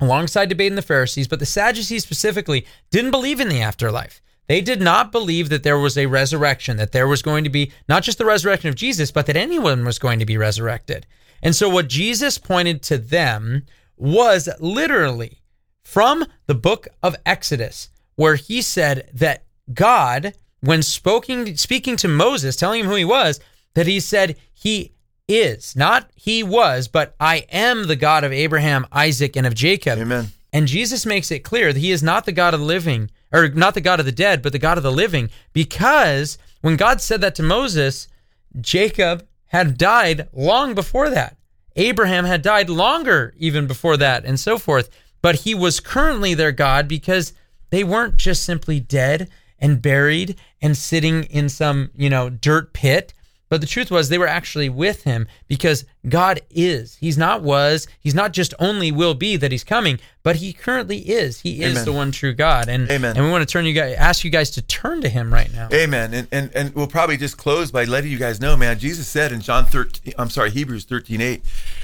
alongside debating the Pharisees, but the Sadducees specifically didn't believe in the afterlife. They did not believe that there was a resurrection, that there was going to be not just the resurrection of Jesus, but that anyone was going to be resurrected. And so what Jesus pointed to them was literally from the book of Exodus, where he said that God, when speaking, speaking to Moses, telling him who he was, that he said he is, not he was, but I am the God of Abraham, Isaac, and of Jacob. Amen. And Jesus makes it clear that he is not the God of the living, or not the God of the dead, but the God of the living, because when God said that to Moses, Jacob had died long before that. Abraham had died longer even before that, and so forth. But he was currently their God because they weren't just simply dead and buried and sitting in some, you know, dirt pit. But the truth was they were actually with him because God is. He's not was. He's not just only will be that he's coming, but he currently is. He is Amen. the one true God. And Amen. and we want to turn you guys ask you guys to turn to him right now. Amen. And, and and we'll probably just close by letting you guys know, man. Jesus said in John 13, I'm sorry, Hebrews 13, 8,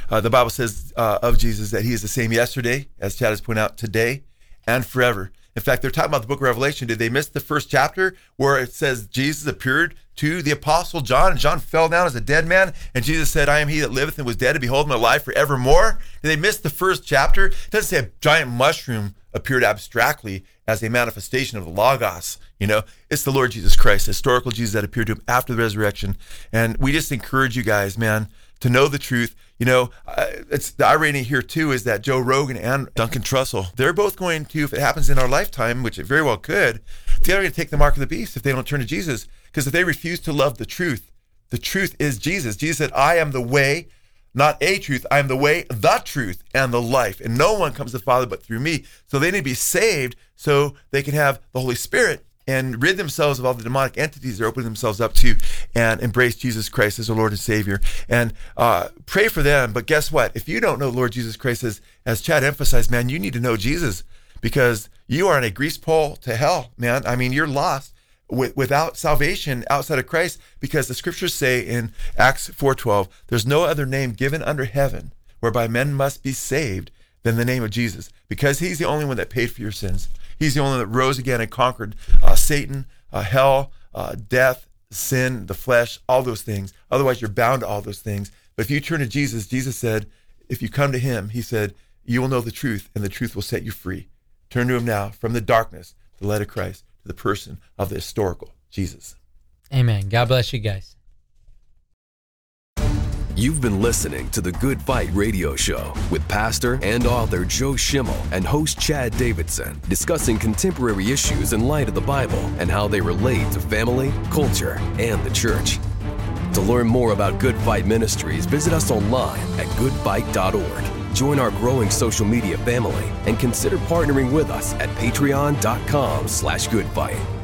uh, the Bible says uh, of Jesus that he is the same yesterday, as Chad has pointed out, today and forever. In fact, they're talking about the book of Revelation. Did they miss the first chapter where it says Jesus appeared to the apostle John and John fell down as a dead man? And Jesus said, I am he that liveth and was dead, and behold, I'm alive forevermore. Did they miss the first chapter? It doesn't say a giant mushroom appeared abstractly as a manifestation of the Logos. You know, it's the Lord Jesus Christ, historical Jesus that appeared to him after the resurrection. And we just encourage you guys, man, to know the truth. You know, uh, it's the irony here too is that Joe Rogan and Duncan Trussell, they're both going to, if it happens in our lifetime, which it very well could, they're going to take the mark of the beast if they don't turn to Jesus. Because if they refuse to love the truth, the truth is Jesus. Jesus said, I am the way, not a truth. I am the way, the truth, and the life. And no one comes to the Father but through me. So they need to be saved so they can have the Holy Spirit and rid themselves of all the demonic entities they're opening themselves up to and embrace Jesus Christ as their Lord and Savior. And uh, pray for them. But guess what? If you don't know Lord Jesus Christ, as, as Chad emphasized, man, you need to know Jesus because you are on a grease pole to hell, man. I mean, you're lost without salvation outside of Christ because the scriptures say in Acts 4:12 there's no other name given under heaven whereby men must be saved than the name of Jesus. Because he's the only one that paid for your sins. He's the only one that rose again and conquered uh, Satan uh, hell uh, death sin the flesh all those things. Otherwise you're bound to all those things. But if you turn to Jesus Jesus said if you come to him he said you will know the truth and the truth will set you free. Turn to him now from the darkness the light of Christ the person of the historical Jesus. Amen. God bless you guys. You've been listening to the Good Fight Radio Show with pastor and author Joe Schimmel and host Chad Davidson discussing contemporary issues in light of the Bible and how they relate to family, culture, and the church. To learn more about Good Fight Ministries, visit us online at goodfight.org join our growing social media family, and consider partnering with us at patreon.com slash goodfight.